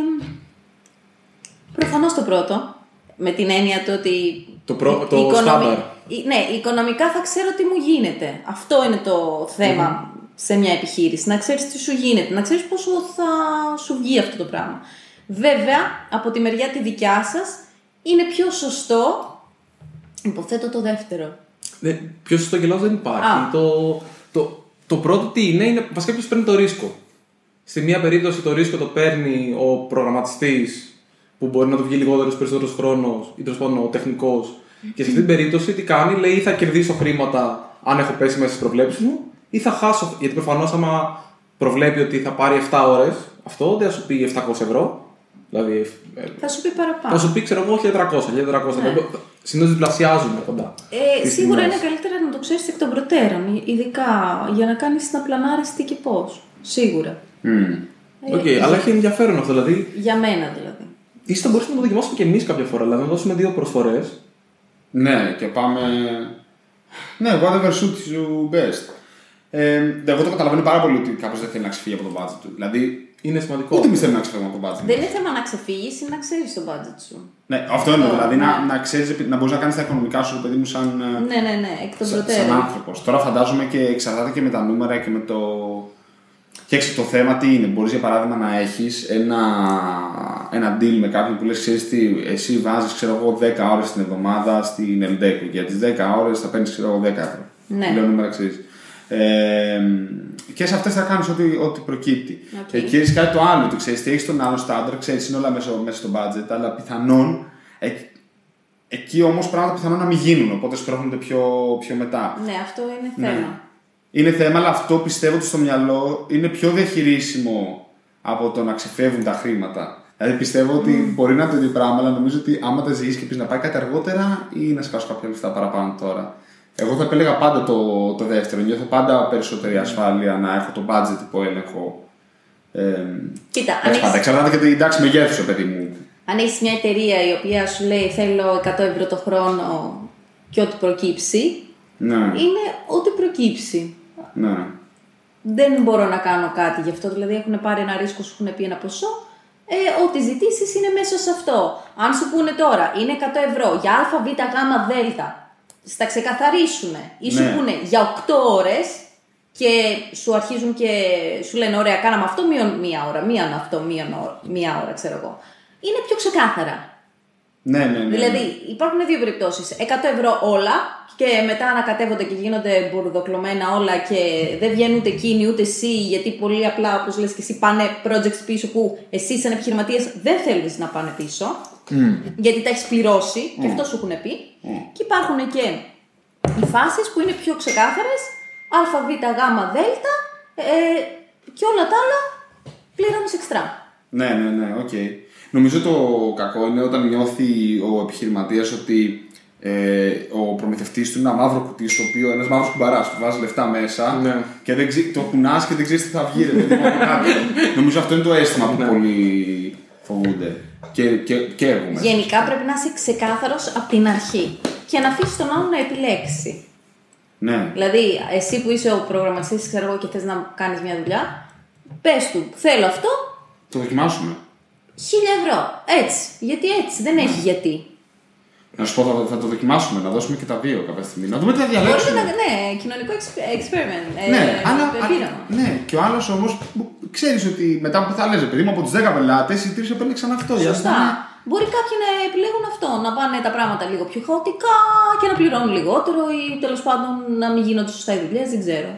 Προφανώ το πρώτο. Με την έννοια του ότι. Το προ- η- το η οικονομι- στάνταρ. η- Ναι, οικονομικά θα ξέρω τι μου γίνεται. Αυτό είναι το θέμα σε μια επιχείρηση. Να ξέρεις τι σου γίνεται, να ξέρεις πόσο θα σου βγει αυτό το πράγμα. Βέβαια, από τη μεριά τη δικιά σας, είναι πιο σωστό. Υποθέτω το δεύτερο. Ναι, πιο σωστό και λάθος δεν υπάρχει. Α. Το, το, το πρώτο τι είναι, είναι βασικά ποιος παίρνει το ρίσκο. Στη μία περίπτωση το ρίσκο το παίρνει ο προγραμματιστής που μπορεί να του βγει λιγότερος ή περισσότερος χρόνος ή τέλος πάντων ο τεχνικός. Και σε αυτή την περίπτωση τι κάνει, λέει ή θα κερδίσω χρήματα αν έχω πέσει μέσα στις προβλέψεις μου, ή θα χάσω. Γιατί προφανώς άμα προβλέπει ότι θα πάρει 7 ώρες αυτό, δεν θα σου πει 700 ευρώ. Δηλαδή ε, Θα σου πει παραπάνω. θα σου πει, ξέρω εγώ, 1300, 1400. Ναι. Συνήθως διπλασιάζουν κοντά. Ε, τις σίγουρα τιμές. είναι καλύτερα να το ξέρεις εκ των προτέρων, ειδικά για να κάνεις να πλανάρεις τι και πώς. Σίγουρα. Μμμ. Ε, Οκ, αλλά έχει ενδιαφέρον αυτό. Δηλαδή, Για μένα δηλαδή. Ίσως θα μπορούσαμε να το δοκιμάσουμε και εμείς κάποια φορά. Δηλαδή, να δώσουμε δύο προσφορές. Ναι, και πάμε. Ναι, whatever suits you best. Ε, εγώ το καταλαβαίνω πάρα πολύ ότι κάποιος δεν θέλει να ξεφύγει από το budget του. Δηλαδή, Είναι σημαντικό. ούτε εμείς θέλουμε να ξεφύγουμε από το budget. Δεν είναι θέμα να ξεφύγεις, είναι να ξέρεις το budget σου. Ναι, αυτό εννοώ. Αυτό, Δηλαδή, ναι. να, να, ξέρεις, να μπορείς να κάνεις τα οικονομικά σου, παιδί μου, σαν. ε, Ναι, ναι, ναι, εκ των Σαν, σαν προτέρων. άνθρωπος. Τώρα φαντάζομαι και εξαρτάται και με τα νούμερα και με το. Φτιάξει το θέμα τι είναι. Μπορείς για παράδειγμα να έχεις ένα, ένα deal με κάποιον που λες: Ξέρεις τι, εσύ βάζεις ξέρω εγώ 10 ώρες την εβδομάδα στην Ελντέκο. Για τις 10 ώρες θα παίρνεις ξέρω εγώ 10 ευρώ. Ναι. Λέω νούμερα ξέρεις. Ε, και σε αυτές θα κάνεις ό,τι, ό,τι προκύπτει. Οκ. Εκεί έχεις κάτι το άλλο. Ότι ξέρεις τι έχεις τον άλλο στάνταρ, ξέρεις είναι όλα μέσα, μέσα στο budget, αλλά πιθανόν εκ- εκεί όμως πράγματα πιθανόν να μην γίνουν. Οπότε σπρώχνονται πιο, πιο μετά. Ναι, αυτό είναι Ναι. Θέμα. Είναι θέμα, αλλά αυτό πιστεύω ότι στο μυαλό είναι πιο διαχειρίσιμο από το να ξεφεύγουν τα χρήματα. Δηλαδή πιστεύω ότι μπορεί να είναι το ίδιο πράγμα, αλλά νομίζω ότι άμα τα ζήσει και πεις να πάει κάτι αργότερα ή να σκάσω κάποια λεφτά παραπάνω τώρα. Εγώ θα επέλεγα πάντα το, το δεύτερο. Νιώθω πάντα περισσότερη ασφάλεια να έχω το budget υπό έλεγχο. Ε, Κοίτα, αν εντάξει, πάντα έχεις, εξαρτάται και την τάξη μεγέθου, παιδί μου. αν έχεις μια εταιρεία η οποία σου λέει θέλω 100 ευρώ το χρόνο και ό,τι προκύψει, Ναι, είναι ό,τι προκύψει. Ναι. Δεν μπορώ να κάνω κάτι γι' αυτό. Δηλαδή έχουν πάρει ένα ρίσκο, σου έχουν πει ένα ποσό. Ε, ό,τι ζητήσεις είναι μέσα σε αυτό. Αν σου πούνε τώρα είναι 100 ευρώ για ΑΒ, Γ, Δ, στα ξεκαθαρίσουν ή σου Ναι. πούνε για 8 ώρες και σου αρχίζουν και σου λένε: Ωραία, κάναμε αυτό, μείον μία ώρα, μείον αυτό, μείον ώρα, μία ώρα, ξέρω εγώ. Είναι πιο ξεκάθαρα. Ναι, ναι, ναι. Δηλαδή, υπάρχουν δύο περιπτώσεις. 100 ευρώ όλα και μετά ανακατεύονται και γίνονται μπουρδοκλωμένα όλα και δεν βγαίνουν ούτε εκείνοι ούτε εσύ, γιατί πολύ απλά, όπως λες και εσύ, πάνε projects πίσω που εσύ, σαν επιχειρηματίας, δεν θέλεις να πάνε πίσω. Γιατί τα έχεις πληρώσει και αυτό σου έχουν πει. Και υπάρχουν και οι φάσεις που είναι πιο ξεκάθαρες. Α, Β, Γ, Δ ε, και όλα τα άλλα πληρώνεις εξτρά. Ναι, ναι, ναι, οκ. Νομίζω το κακό είναι όταν νιώθει ο επιχειρηματίας ότι ε, ο προμηθευτής του είναι ένα μαύρο κουτί στο οποίο ένας μαύρος κουμπαράς του βάζει λεφτά μέσα Ναι. και δεν ξε... το κουνάς και δεν ξέρεις τι θα βγει. Ρε, παιδί μου, από κάτω. Νομίζω αυτό είναι το αίσθημα που Ναι. πολλοί φοβούνται. Και, και, και εγώ μέσα. Γενικά πρέπει να είσαι ξεκάθαρος από την αρχή και να αφήσεις τον άλλον να επιλέξει. Ναι, Δηλαδή, εσύ που είσαι ο προγραμματιστής, ξέρω εγώ, και θες να κάνεις μια δουλειά, πες του, θέλω αυτό, το δοκιμάσουμε. 1000 ευρώ. Έτσι. Γιατί έτσι, δεν έχει γιατί. Να σου πω, θα, θα το δοκιμάσουμε, να δώσουμε και τα δύο κάποια στιγμή. Να δούμε τι θα Μπορείτε διαλέξουμε. να. Ναι, κοινωνικό exp- experiment. Ε, Ναι, ε, αλλά, πείραμα. ναι, και ο άλλος όμως ξέρεις ότι μετά που θα λες, παιδί μου από τους 10 πελάτες, οι τρεις επέλεξαν αυτό. για να Σωστά. Μπορεί κάποιοι να επιλέγουν αυτό, να πάνε τα πράγματα λίγο πιο χαοτικά και να πληρώνουν λιγότερο ή τέλος πάντων να μην γίνονται σωστά οι δουλειές, δεν ξέρω.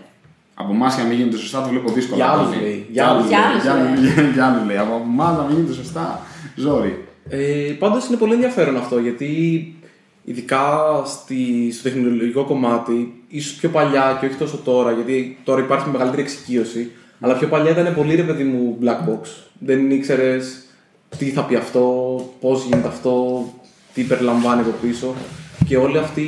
Από εμάς για να μην γίνεται σωστά το βλέπω δύσκολα. Για άλλους πολύ. λέει. Για άλλους Για λέει. άλλους Για λέει. άλλους- για- για άλλους λέει. Από εμάς να μην γίνεται σωστά. Ζόρι. Ε, Πάντως είναι πολύ ενδιαφέρον αυτό γιατί ειδικά στη, στο τεχνολογικό κομμάτι, ίσως πιο παλιά και όχι τόσο τώρα, γιατί τώρα υπάρχει μεγαλύτερη εξοικείωση, αλλά πιο παλιά ήταν πολύ ρε παιδί μου black box. Δεν ήξερες τι θα πει αυτό, πώς γίνεται αυτό, τι περιλαμβάνει από πίσω. Και όλη αυτή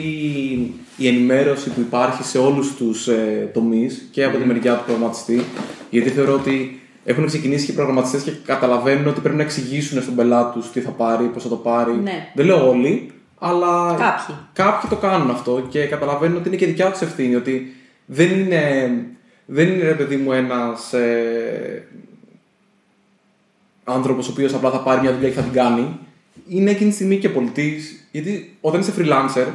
η ενημέρωση που υπάρχει σε όλους τους ε, τομείς και από τη μεριά του προγραμματιστή, γιατί θεωρώ ότι έχουν ξεκινήσει και οι προγραμματιστές και καταλαβαίνουν ότι πρέπει να εξηγήσουν στον πελάτη τους τι θα πάρει, πώς θα το πάρει. Ναι. Δεν λέω όλοι, αλλά Κάποιοι. κάποιοι το κάνουν αυτό και καταλαβαίνουν ότι είναι και δικιά τους ευθύνη, ότι δεν είναι, δεν είναι ρε παιδί μου ένας, ε, άνθρωπος ο οποίος απλά θα πάρει μια δουλειά και θα την κάνει. Είναι εκείνη τη στιγμή και πολιτής. Γιατί όταν είσαι freelancer,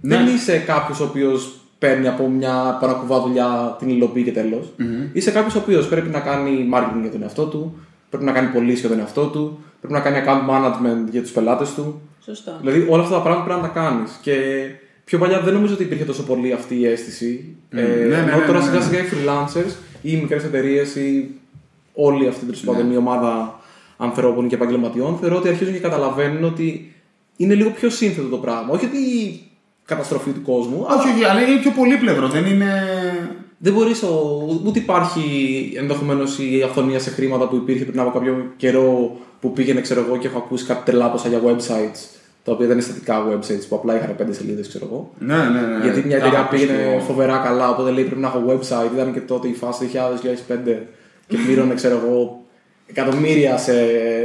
Ναι. δεν είσαι κάποιος ο οποίος παίρνει από μια παρακουβά δουλειά την υλοποιεί και τελο Είσαι κάποιος ο οποίος πρέπει να κάνει marketing για τον εαυτό του, πρέπει να κάνει πωλήσει για τον εαυτό του, πρέπει να κάνει account management για τους πελάτες του. Σωστό. Δηλαδή όλα αυτά τα πράγματα πρέπει να τα κάνεις. Και πιο παλιά δεν νομίζω ότι υπήρχε τόσο πολύ αυτή η αίσθηση. Mm. Ε, Ναι, ναι, ενώ ναι, τώρα ναι, σιγά ναι. σιγά οι freelancers ή οι μικρές εταιρείες ή όλη αυτή τέλος πάντων, η ομάδα ανθρώπων και επαγγελματιών θεωρώ ότι αρχίζουν και καταλαβαίνουν ότι είναι λίγο πιο σύνθετο το πράγμα. Όχι ότι η καταστροφή του κόσμου, αλλά Όχι, όχι, αλλά είναι πιο πολύπλευρος. Δεν είναι. δεν μπορείς, ούτε υπάρχει ενδεχομένως η αυθονία σε χρήματα που υπήρχε πριν από κάποιο καιρό που πήγαινε, ξέρω εγώ, και έχω ακούσει κάτι τρελάποσα για websites, τα οποία δεν είναι στατικά websites που απλά είχαν πέντε σελίδες, ξέρω εγώ. Ναι, ναι, ναι. Γιατί μια εταιρεία Κάπως πήγαινε το- φοβερά καλά, οπότε λέει πρέπει να έχω website. Ήταν και τότε η φάση 2000-2005 και πλήρωνε, ξέρω εγώ, εκατομμύρια σε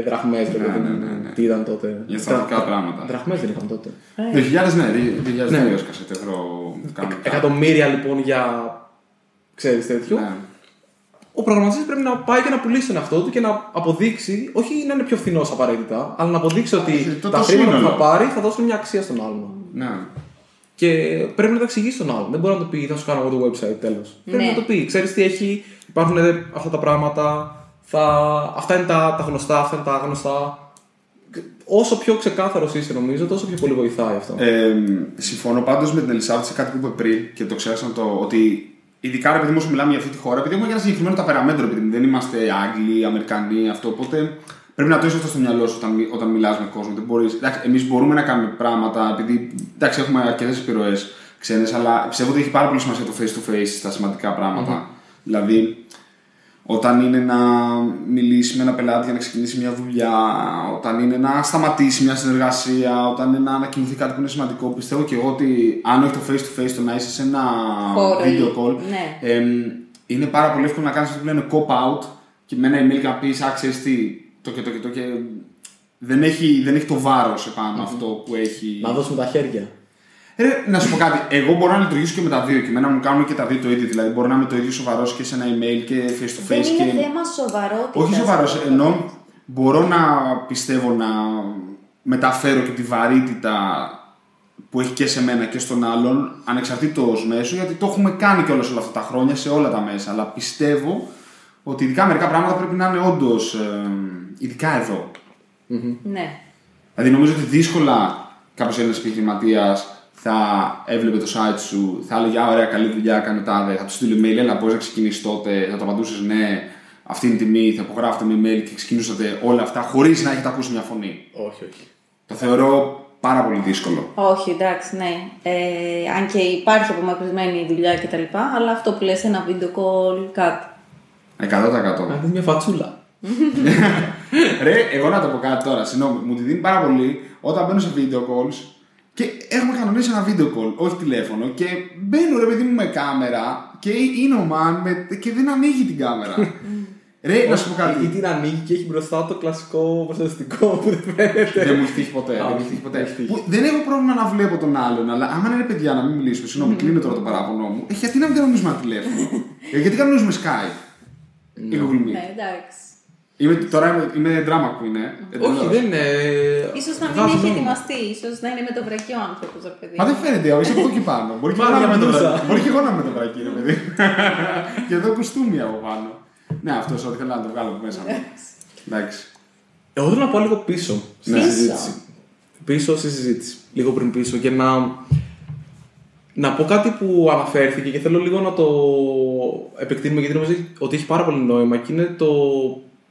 δραχμές. ρε Ναι, παιδί μου. ναι, ναι, ναι. Τι ήταν τότε. Για στατικά πράγματα. Δραχμές δεν είχαν τότε. 2000, ναι, 2002 Ναι. έσκασε το ευρώ κανονικά. Εκατομμύρια λοιπόν για. ξέρεις τέτοιο. Ναι. Ο προγραμματιστής πρέπει να πάει και να πουλήσει τον εαυτό του και να αποδείξει, όχι να είναι πιο φθηνός απαραίτητα, αλλά να αποδείξει ότι Όχι, το- τα το χρήματα που σύνολο. θα πάρει θα δώσουν μια αξία στον άλλον. Ναι. Και πρέπει να τα εξηγήσει στον άλλον. Δεν μπορεί να το πει, θα σου κάνω εγώ το website τέλος. Πρέπει Ναι. να το πει. Ξέρεις τι έχει, υπάρχουν ε, αυτά τα πράγματα. Θα... Αυτά είναι τα, τα γνωστά, αυτά είναι τα άγνωστα. Όσο πιο ξεκάθαρος είσαι, νομίζω, τόσο πιο πολύ βοηθάει αυτό. Ε, συμφωνώ πάντως με την Ελισάβετ σε κάτι που είπε πριν και το ξέχασα να το. ότι ειδικά επειδή όσο μιλάμε για αυτή τη χώρα, επειδή έχουμε για ένα συγκεκριμένο ταπεραμέντρο, επειδή δεν είμαστε Άγγλοι, Αμερικανοί, αυτό. Οπότε πρέπει να το έχει αυτό στο μυαλό σου όταν, μι- όταν μιλάς με κόσμο. Δεν μπορείς, εντάξει, εμείς μπορούμε να κάνουμε πράγματα, επειδή εντάξει, έχουμε αρκετές επιρροές ξένες, αλλά πιστεύω ότι έχει πάρα πολύ σημασία το face to face στα σημαντικά πράγματα. Δηλαδή, όταν είναι να μιλήσει με ένα πελάτη για να ξεκινήσει μια δουλειά, όταν είναι να σταματήσει μια συνεργασία, όταν είναι να ανακοινωθεί κάτι που είναι σημαντικό. Πιστεύω και εγώ ότι αν όχι το face to face, το να είσαι σε ένα Χώρο video ή- call, ναι. εμ, είναι πάρα πολύ εύκολο να κάνεις αυτό που λένε cop out και με ένα email και να πεις, Α, ξέρεις τι, το και το και το και. Δεν έχει, δεν έχει το βάρος επάνω αυτό που έχει. Να δώσουμε τα χέρια. Ρε, να σου πω κάτι. Εγώ μπορώ να λειτουργήσω και με τα δύο και εμένα μου κάνουν και τα δύο το ίδιο. Δηλαδή, μπορώ να είμαι το ίδιο σοβαρός και σε ένα email και face to face. Δεν και... είναι θέμα σοβαρότητας. Όχι σοβαρός, ενώ μπορώ να πιστεύω να μεταφέρω και τη βαρύτητα που έχει και σε μένα και στον άλλον, ανεξαρτήτως μέσου, γιατί το έχουμε κάνει και όλα αυτά τα χρόνια σε όλα τα μέσα. Αλλά πιστεύω ότι ειδικά μερικά πράγματα πρέπει να είναι όντως, ειδικά εδώ. Ναι. Δηλαδή νομίζω ότι δύσκολα κάποιος ένα επιχειρηματίας θα έβλεπε το site σου, θα έλεγε Α, ωραία, καλή δουλειά, κάνει τάδε, θα του στείλει email, έλα, μπορείς να ξεκινήσεις τότε, θα το απαντούσες ναι, αυτή είναι η τιμή, θα υπογράφετε με email και ξεκινούσατε όλα αυτά χωρίς να έχετε ακούσει μια φωνή. Όχι, όχι. Το θεωρώ πάρα πολύ δύσκολο. Όχι, εντάξει, ναι. Ε, αν και υπάρχει απομακρυσμένη δουλειά κτλ. Αλλά αυτό που λες, ένα video call, κάτι. 100%. Να δεις μια φατσούλα. Ρε, εγώ να το πω κάτι τώρα, συγγνώμη, μου τη δίνει πάρα πολύ όταν μπαίνω σε video calls και έχουμε κανονίσει ένα video call, όχι τηλέφωνο, και μπαίνω ρε παιδί μου με κάμερα και είναι ο man με, και δεν ανοίγει την κάμερα. ρε, να σου πω Ή κάτι. την ανοίγει και έχει μπροστά το κλασικό προστατευτικό που δεν φαίνεται. Δεν μου έχει τύχει ποτέ. Α, δεν μου έχει όχι, τύχει ποτέ. δεν έχει τύχει. Που δεν έχω πρόβλημα να βλέπω τον άλλον, αλλά άμα είναι παιδιά να μην μιλήσουμε, συγγνώμη, κλείνω τώρα το παράπονο μου. Ε, γιατί να μην κανονίζουμε ένα τηλέφωνο; Ε, γιατί κανονίζουμε Skype; Ή Google Meet. Ναι, εντάξει. Είμαι, τώρα είμαι, είμαι drama queen, ε. Όχι, Εντελώς. δεν είναι. Ίσως να μην βγάζει έχει νόημα. ετοιμαστεί, ίσως να είναι με το βρακιό άνθρωπος, ρε παιδί. Μα δεν φαίνεται, είσαι από εδώ και πάνω. Μπορεί και, Πάρε εγώ να μια είμαι με το μπλούζα. βρακί. Μπορεί και εγώ να είμαι με το βρακί, ρε παιδί. και εδώ κουστούμι από πάνω. Ναι, αυτός ό,τι θέλω να το βγάλω από μέσα μου. Εντάξει. Εγώ θέλω να πάω λίγο πίσω στη Πίσω. συζήτηση. Πίσω στη συζήτηση. Λίγο πριν πίσω και να, να πω κάτι που αναφέρθηκε και θέλω λίγο να το επεκτείνουμε γιατί νομίζω ότι έχει πάρα πολύ νόημα και είναι το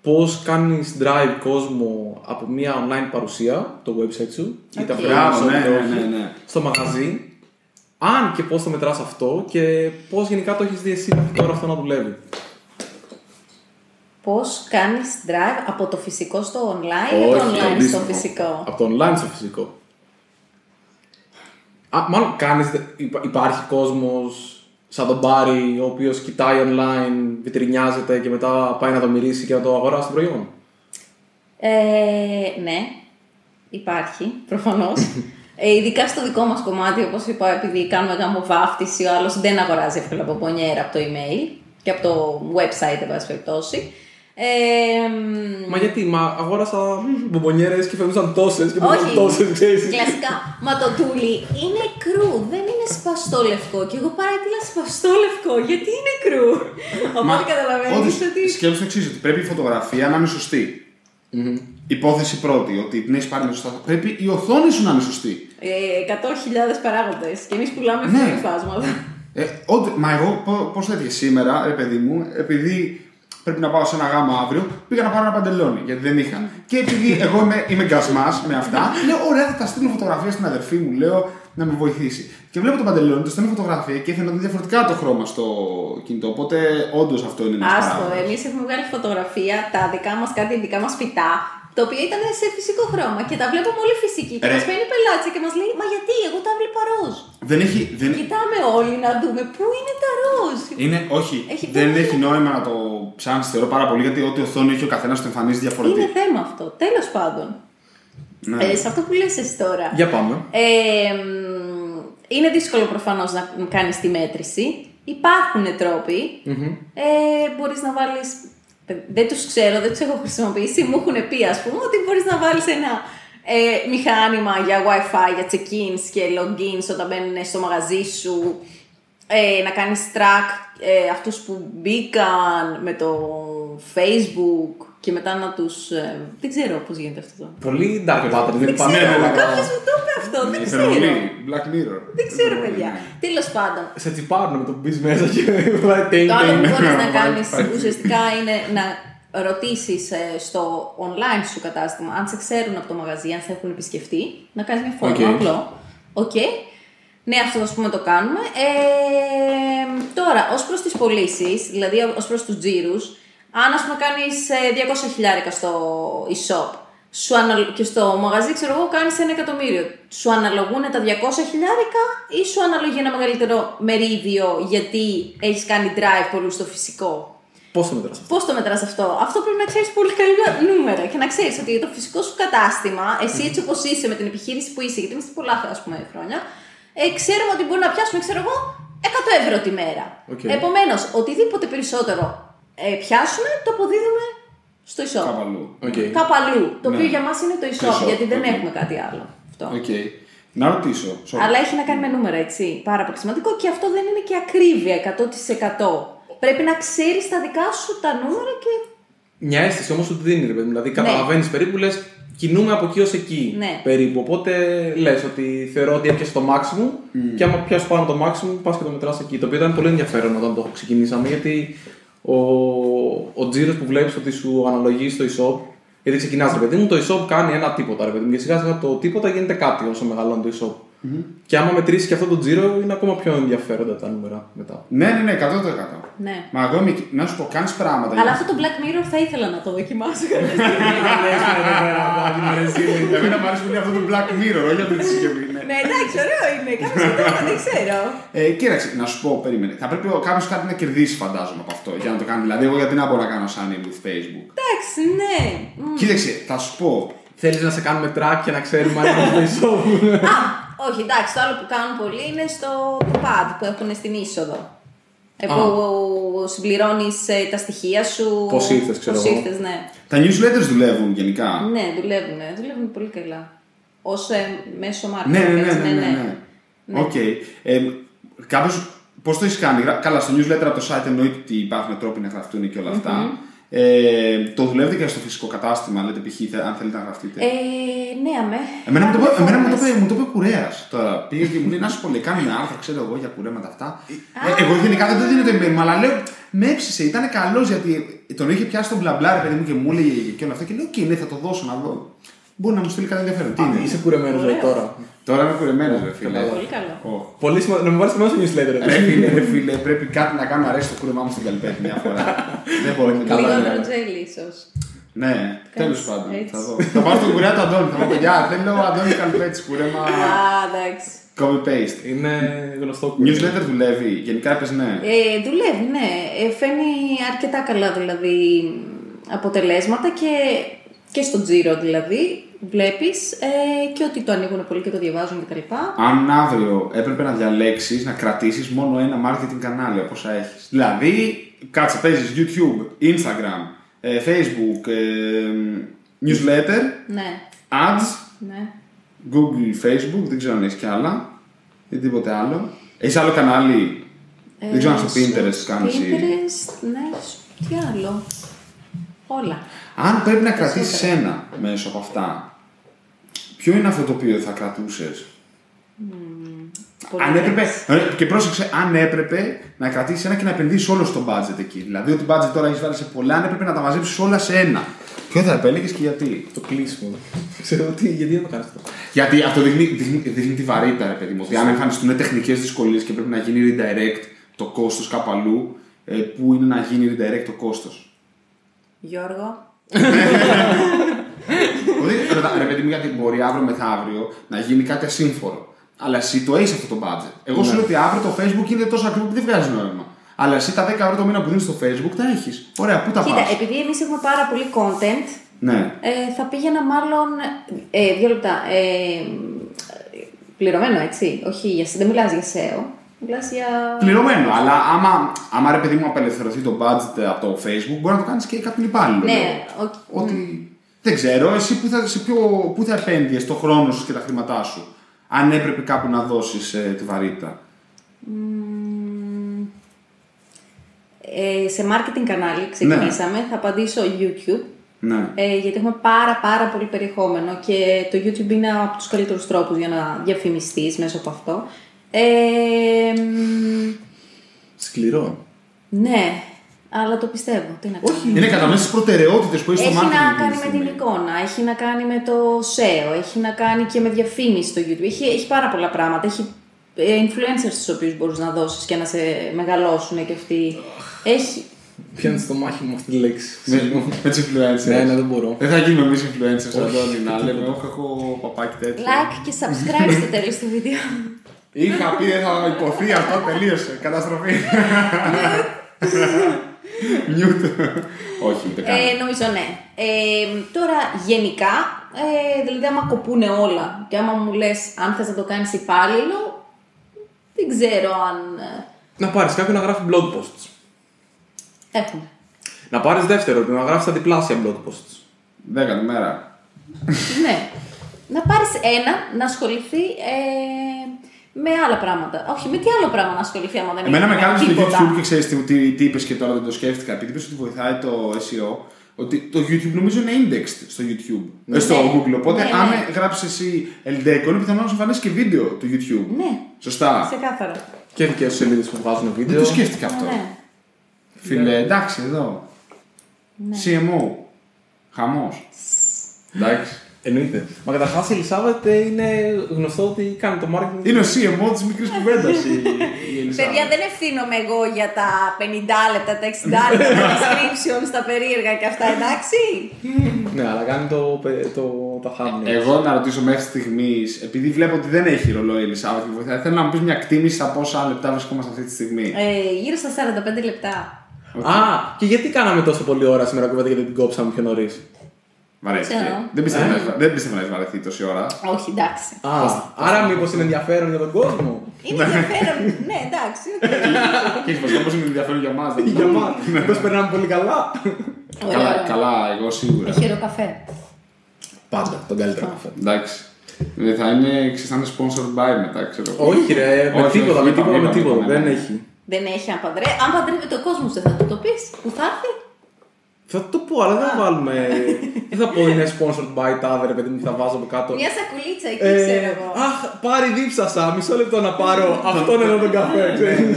πώς κάνεις drive κόσμο από μια online παρουσία, το website σου, είτε αυτό είναι Μπράβο, shop ναι, είτε ναι, όχι, ναι, ναι. στο μαγαζί, αν και πώς το μετράς αυτό και πώς γενικά το έχεις δει εσύ μέχρι τώρα αυτό να δουλεύει. Πώς κάνεις drive από το φυσικό στο online ή το Όχι, online στο αντίστοιχο. φυσικό; Από το online στο φυσικό. Α, μάλλον κάνεις, υπά- υπάρχει κόσμος σαν τον Μπάρι, ο οποίος κοιτάει online, βιτρινιάζεται και μετά πάει να το μυρίσει και να το αγοράσει το προϊόν. Ε, ναι, υπάρχει, προφανώς. ε, ειδικά στο δικό μας κομμάτι, όπως είπα, επειδή κάνουμε γάμο βάφτιση, ο άλλος δεν αγοράζει εύκολα από πονιέρα από το email και από το website, εν πάση περιπτώσει. Ε, μ, Μα γιατί, μα αγόρασα μπομπονιέρε και φαινούσαν τόσες και φαινούσαν όχι, τόσες, ξέρεις. κλασικά. Μα το τούλι είναι κρού, δεν είναι σπαστό λευκό. Και εγώ παρέτειλα σπαστό λευκό, γιατί είναι κρού; Οπότε καταλαβαίνεις όντως, ότι. σκέψου το εξής, ότι πρέπει η φωτογραφία να είναι σωστή. Υπόθεση πρώτη, ότι την έχεις πάρει με σωστά. Πρέπει η οθόνη σου να είναι σωστή. Ε, 100.000 παράγοντες. Και εμείς πουλάμε Ναι. full φάσματα. Ε, όντ- μα εγώ, πώς το έτυχε σήμερα, ρε παιδί μου, επειδή πρέπει να πάω σε ένα γάμο αύριο, πήγα να πάρω ένα παντελόνι, γιατί δεν είχα. Και επειδή εγώ είμαι, είμαι γκασμάς με αυτά, λέω: Ωραία, θα τα στείλω φωτογραφία στην αδερφή μου, λέω να με βοηθήσει. Και βλέπω το παντελόνι, το στέλνω φωτογραφία και φαίνονταν διαφορετικά το χρώμα στο κινητό. Οπότε, όντως αυτό είναι ένας Άστο, εμείς έχουμε βγάλει φωτογραφία τα δικά μας κάτι δικά μας φυτά, τα οποία ήταν σε φυσικό χρώμα και τα βλέπουμε όλοι φυσικοί. Και Ρε. μας παίρνει πελάτη και μας λέει Μα γιατί, εγώ τα βλέπα ροζ. Δεν έχει. Δεν... Κοιτάμε όλοι να δούμε πού είναι τα ροζ. Είναι, όχι, Έχει δεν πολύ- έχει νόημα να το ψάχνεις, θεωρώ πάρα πολύ, γιατί ό,τι οθόνη έχει ο καθένας το εμφανίζει Είναι διαφορετικά. θέμα αυτό. Τέλος πάντων. Ναι. Ε, σε αυτό που λες εσύ τώρα. Για πάμε. Ε, μ, είναι δύσκολο προφανώς να κάνεις τη μέτρηση. Υπάρχουν τρόποι. Ε, μπορείς να βάλεις... Δεν τους ξέρω, δεν τους έχω χρησιμοποιήσει. Μου έχουν πει, ας πούμε, ότι μπορείς να βάλεις ένα ε, μηχάνημα για Wi-Fi, για check-ins και logins όταν μπαίνουν στο μαγαζί σου. Ε, να κάνεις track ε, αυτούς που μπήκαν με το Facebook και μετά να τους... ε, δεν ξέρω πώς γίνεται αυτό. Πολύ dark pattern, δεν Δεν υπάρχει. ξέρω, ναι, ναι. κάποιος μου το είπε αυτό, δεν ξέρω. Υπερβολή, Black Mirror. Δεν ξέρω, παιδιά. Τέλος πάντων, Σε τσιπάρουν με το μπεις μέσα και βάλει τέιν το άλλο που τέιν. μπορείς να Βάλει κάνεις πάλι. ουσιαστικά είναι να ρωτήσεις στο online σου κατάστημα αν σε ξέρουν από το μαγαζί, αν σε έχουν επισκεφτεί, να κάνεις μια φόρμα Οκ. απλό. Οκ. Ναι, αυτό ας πούμε το κάνουμε. Ε, τώρα, ως προς τις πωλήσεις, δηλαδή ως προς τους τζίρους, αν ας πούμε κάνεις 200 χιλιάρικα στο e-shop σου ανα- και στο μαγαζί, ξέρω εγώ, κάνεις ένα εκατομμύριο. Σου αναλογούν τα 200 χιλιάρικα ή σου αναλογεί ένα μεγαλύτερο μερίδιο γιατί έχεις κάνει drive πολύ στο φυσικό; Πώς το μετράς αυτό; Πώς το μετράς αυτό, Αυτό πρέπει να ξέρεις πολύ καλά νούμερα και να ξέρεις ότι το φυσικό σου κατάστημα, εσύ έτσι όπως είσαι με την επιχείρηση που είσαι, γιατί είμαστε πολλά ας πούμε, χρόνια, ε, ξέρουμε ότι μπορεί να πιάσουμε, ξέρω εγώ, 100 ευρώ τη μέρα. Οκ. Επομένως, οτιδήποτε περισσότερο ε, πιάσουμε, το αποδίδουμε στο e-shop. Κάπου αλλού. Οκ. Κάπου αλλού. Το Ναι. οποίο για μας είναι το Το e-shop, e-shop, γιατί δεν οκ. έχουμε κάτι άλλο. Αυτό. Οκ. Να ρωτήσω. sorry. Αλλά έχει να κάνει με νούμερα, έτσι. Πάρα πολύ σημαντικό και αυτό δεν είναι και ακρίβεια 100%. Πρέπει να ξέρεις τα δικά σου τα νούμερα και. Μια αίσθηση όμως ότι δίνει, ρε παιδί μου. Δηλαδή καταλαβαίνεις περίπου, λες κινούμε από εκεί ως εκεί. Ναι. Περίπου. Οπότε λες ότι θεωρώ ότι έπιασε το maximum και άμα πιάσεις πάνω το maximum, πας και το μετράς εκεί. Το οποίο ήταν πολύ ενδιαφέρον όταν το ξεκινήσαμε γιατί ο, ο τζίρος που βλέπεις ότι σου αναλογεί στο e-shop. Γιατί ξεκινάς, ρε παιδί μου, το e-shop κάνει ένα τίποτα, ρε παιδί μου. Και σιγά σιγά το τίποτα γίνεται κάτι όσο μεγαλώνει το e-shop. Και άμα μετρήσει και αυτό το τζίρο, είναι ακόμα πιο ενδιαφέροντα τα νούμερα μετά. Ναι, ναι, ναι, 100%. Ναι. Μα εγώ είμαι, να σου πω, κάνει πράγματα. Αλλά για- αυτό το Black Mirror θα ήθελα να το δοκιμάσω. Εμένα μου αρέσει πολύ αυτό το Black Mirror, όχι αυτή τη συσκευή. ναι. ναι, εντάξει, ωραίο είναι. Κάποιο το δεν ξέρω. Ε, κοίταξε, να σου πω, περίμενε. Θα πρέπει κάποιο κάτι να κερδίσει, φαντάζομαι, από αυτό για να το κάνει. Δηλαδή, εγώ γιατί να μπορώ να κάνω σαν with Facebook. Εντάξει, ναι. Μμ. Κοίταξε, θα σου πω. Θέλει να σε κάνουμε track και να ξέρουμε αν είναι στο e-shop. Α, όχι, εντάξει, το άλλο που κάνουν πολλοί είναι στο pad που έχουν στην είσοδο. Ε, Α. που συμπληρώνει τα στοιχεία σου. Πώς ήρθες, ξέρω Πώς εγώ. ήρθες, ναι. Τα newsletters δουλεύουν γενικά; Ναι, δουλεύουν. Δουλεύουν πολύ καλά. Ως μέσο marketing. Ναι, ναι, ναι, έτσι, ναι, ναι, ναι. Οκ. Ε, κάποιος, πώς το έχεις κάνει, Γρα- καλά στο newsletter από το site εννοείται ότι υπάρχουν τρόποι να γραφτούν και όλα αυτά. Ε, το δουλεύετε και στο φυσικό κατάστημα, λέτε π.χ. θε- αν θέλετε να γραφτείτε. Ε, ναι, αμέ. Εμένα μου το, είπε- εμένα μου το, Φόρμες. είπε- μου το είπε κουρέας τώρα. Πήγε και μου λέει: Να σου πω, λέει, κάνουμε άρθρα, ξέρω εγώ για κουρέματα αυτά. Ε, εγώ γενικά δεν το δίνω το email μου, αλλά λέω: Με έψησε, ήταν καλός γιατί τον είχε πιάσει τον μπλα μπλα, ρε παιδί μου και μου έλεγε και όλα αυτά. Και λέω: Οκ, ναι, θα το δώσω να δω. Μπορεί να μου στείλει κάτι ενδιαφέρον. Τι είναι; Είσαι κουρεμένος Ωραίο. τώρα. Τώρα είμαι κουρεμένος, ρε φίλε. Πολύ καλό. Ω. Πολύ σημαντικό να με βάλεις μέσα στο newsletter. Ρε φίλε, ρε φίλε, πρέπει κάτι να κάνω να αρέσει το κούρεμά μου στην καλυπέτη μια φορά. Δεν μπορώ να Καλά, Λιγότερο ναι. τζέλι, ίσως. Ναι, τέλος πάντων. έτσι. Θα δω. Θα πάω στον κουρέα του Αντώνη. Θα πω παιδιά, θέλω Αντώνη καλυπέτη κούρεμα. Α, εντάξει. Copy paste. Είναι γνωστό κουρεμένο. Newsletter δουλεύει. Γενικά έπαιζε ναι. Ε, δουλεύει, ναι. Ε, φαίνει αρκετά καλά δηλαδή αποτελέσματα και, και στο τζίρο δηλαδή βλέπεις ε, και ότι το ανοίγουν πολύ και το διαβάζουν κτλ. Αν αύριο έπρεπε να διαλέξεις να κρατήσεις μόνο ένα marketing κανάλι από όσα έχεις. Δηλαδή, κάτσε, παίζεις YouTube, Instagram, ε, Facebook, ε, newsletter, Ναι, ads, ναι. Google, Facebook, δεν ξέρω αν έχεις κι άλλα ή τίποτε άλλο. Έχεις άλλο κανάλι, δεν ξέρω αν στο Ε, Pinterest κάνεις ή... Pinterest, ναι, σ- τι άλλο. Όλα. Αν πρέπει να κρατήσεις ένα μέσω από αυτά, ποιο είναι αυτό το οποίο θα κρατούσες; Πολύ Αν έπρεπε, ωραίες. ε, και πρόσεξε, αν έπρεπε να κρατήσεις ένα και να επενδύσεις όλο στο budget εκεί. Δηλαδή, ότι budget τώρα έχεις βάλει σε πολλά, αν έπρεπε να τα μαζέψεις όλα σε ένα. Ποιο θα επέλεγες και γιατί; Το κλείσιμο. Ξέρω τι, γιατί δεν το κάνεις αυτό. Γιατί αυτό δείχνει, δείχνει, δείχνει τη βαρύτητα, ρε παιδί μου. Ότι αν εμφανιστούν τεχνικές δυσκολίες και πρέπει να γίνει redirect το κόστος κάπου αλλού, ε, πού είναι να γίνει redirect το κόστος; Γιώργο. Ότι, ρωτά- ρε παιδί μου, γιατί μπορεί αύριο μεθαύριο να γίνει κάτι ασύμφορο. Αλλά εσύ το έχεις αυτό το budget. Εγώ σου λέω ότι αύριο το Facebook είναι τόσο ακριβό που δεν βγάζει νόημα. Αλλά εσύ τα 10 ευρώ το μήνα που δίνει στο Facebook τα έχεις. Ωραία, πού τα Κοίτα, πας; επειδή εμείς έχουμε πάρα πολύ content, Ναι. ε, θα πήγαινα μάλλον. Ε, δύο λεπτά. Ε, πληρωμένο, έτσι. Όχι, για, δεν μιλάς για SEO. Μιλάς για. Πληρωμένο, αλλά άμα, άμα ρε παιδί μου απελευθερωθεί το budget από το Facebook, μπορεί να το κάνεις και κάποιον υπάλληλο. Ναι, λέω. ο- Ότι. Δεν ξέρω, εσύ πού θα, σε ποιο, πού θα επένδυες το χρόνο σου και τα χρήματά σου. Αν έπρεπε κάπου να δώσεις τη βαρύτητα; Μ, ε, σε marketing κανάλι ξεκινήσαμε. Θα απαντήσω YouTube. Ναι. Ε, γιατί έχουμε πάρα πάρα πολύ περιεχόμενο και το YouTube είναι από τους καλύτερους τρόπους για να διαφημιστείς μέσω από αυτό. Ε, μ, Σκληρό. ναι, αλλά το πιστεύω. Τι να κάνω. Όχι. Είναι κατά μέσα στι προτεραιότητε που έχει στο Έχει marketing. να εκείνη κάνει τη με στιγμή. την εικόνα, έχει να κάνει με το SEO, έχει να κάνει και με διαφήμιση στο YouTube. Έχει, έχει πάρα πολλά πράγματα. Έχει ε, influencers στους οποίους μπορείς να δώσεις και να σε μεγαλώσουν και αυτοί. Έχει... Πιάνει στο μάχη μου αυτή τη λέξη. Με, με τι influencers. Ναι, ναι, δεν μπορώ. Δεν θα γίνουμε εμείς influencers Αντώνη, να λέμε, Όχι, έχω παπάκι τέτοιο. Like και subscribe στο τέλος του βίντεο. Είχα πει δεν θα υποθεί αυτό, τελείωσε. Καταστροφή. Μιούτ. Όχι, ούτε καν. Ε, νομίζω ναι. Ε, τώρα γενικά, ε, δηλαδή άμα κοπούνε όλα και άμα μου λες αν θες να το κάνεις υπάλληλο, δεν ξέρω αν ε, Να πάρεις κάποιον να γράφει blog posts. έχουμε. Να πάρεις δεύτερο, να γράφεις τα διπλάσια blog posts. Δέκατη μέρα. ναι. Να πάρεις ένα, να ασχοληθεί ε, με άλλα πράγματα. Όχι, με τι άλλο πράγμα να ασχοληθεί άμα δεν Εμένα με έχει κάνει στο τίποτα. YouTube και ξέρεις τι, τι, τι είπες και τώρα δεν το σκέφτηκα. Επειδή είπες ότι βοηθάει το SEO, ότι το YouTube νομίζω είναι indexed στο YouTube. Ε, στο Ναι. Google. Οπότε Ναι, αν ναι. γράψεις εσύ Eldeco, είναι πιθανό να σου εμφανίσει και βίντεο του YouTube. Ναι. Σωστά. Ξεκάθαρα. Και δικέ σου σελίδες που βγάζουν Δεν βίντεο. το σκέφτηκα αυτό. Ναι. Φίλε, εντάξει εδώ. Ναι. CMO. Χαμός. εντάξει. Εννοείται. Μα καταρχάς η Ελισάβετ ε, είναι γνωστό ότι κάνει το marketing. Είναι ο CMO της μικρής κουβέντας η, η Ελισάβετ. Παιδιά, δεν ευθύνομαι εγώ για τα 50 λεπτά, τα 60 λεπτά τα description στα περίεργα και αυτά, εντάξει. Ναι, αλλά κάνει το, το, τα thumbnails. Εγώ να ρωτήσω μέχρι στιγμής, επειδή βλέπω ότι δεν έχει ρολόι η Ελισάβετ και βοηθάει, θέλω να μου πεις μια εκτίμηση στα πόσα λεπτά βρισκόμαστε αυτή τη στιγμή. Ε, γύρω στα 45 λεπτά. Α, και γιατί κάναμε τόσο πολλή ώρα σήμερα κουβέντα γιατί την κόψαμε πιο νωρίς; Βαρέθηκε. Ξέρω. Δεν πιστεύω να έχεις- δεν πιστεύω να έχει βαρεθεί τόση ώρα. Όχι, εντάξει. Α, άρα μήπως είναι ενδιαφέρον για τον κόσμο. Είναι ενδιαφέρον. ναι, εντάξει. οκ. και έχει βασικά πώς είναι ενδιαφέρον για μας. για μας. Μήπως περνάμε πολύ καλά. Καλά, Ωραία. καλά, εγώ σίγουρα. Έχει ωραίο καφέ. Πάντα τον καλύτερο καφέ. Εντάξει. Δεν θα είναι, ξέρεις, θα είναι sponsored by μετά, ξέρω. εγώ. Όχι, ρε, με Όχι, τίποτα, όχι, με είπαμε, τίποτα, με είπαμε, τίποτα. είπαμε, Δεν ναι. έχει. Δεν έχει αν παντρεύει. Αν παντρεύεται ο κόσμος, δεν θα του το πεις. Που θα έρθει. Θα το πω, αλλά δεν θα βάλουμε. Δεν θα πω είναι sponsored by τάδε, ρε παιδί μου, θα βάζω από κάτω. Μια σακουλίτσα εκεί, Ε, ξέρω εγώ. αχ, πάρει δίψασα. Μισό λεπτό να πάρω αυτόν εδώ τον καφέ. ξέρεις.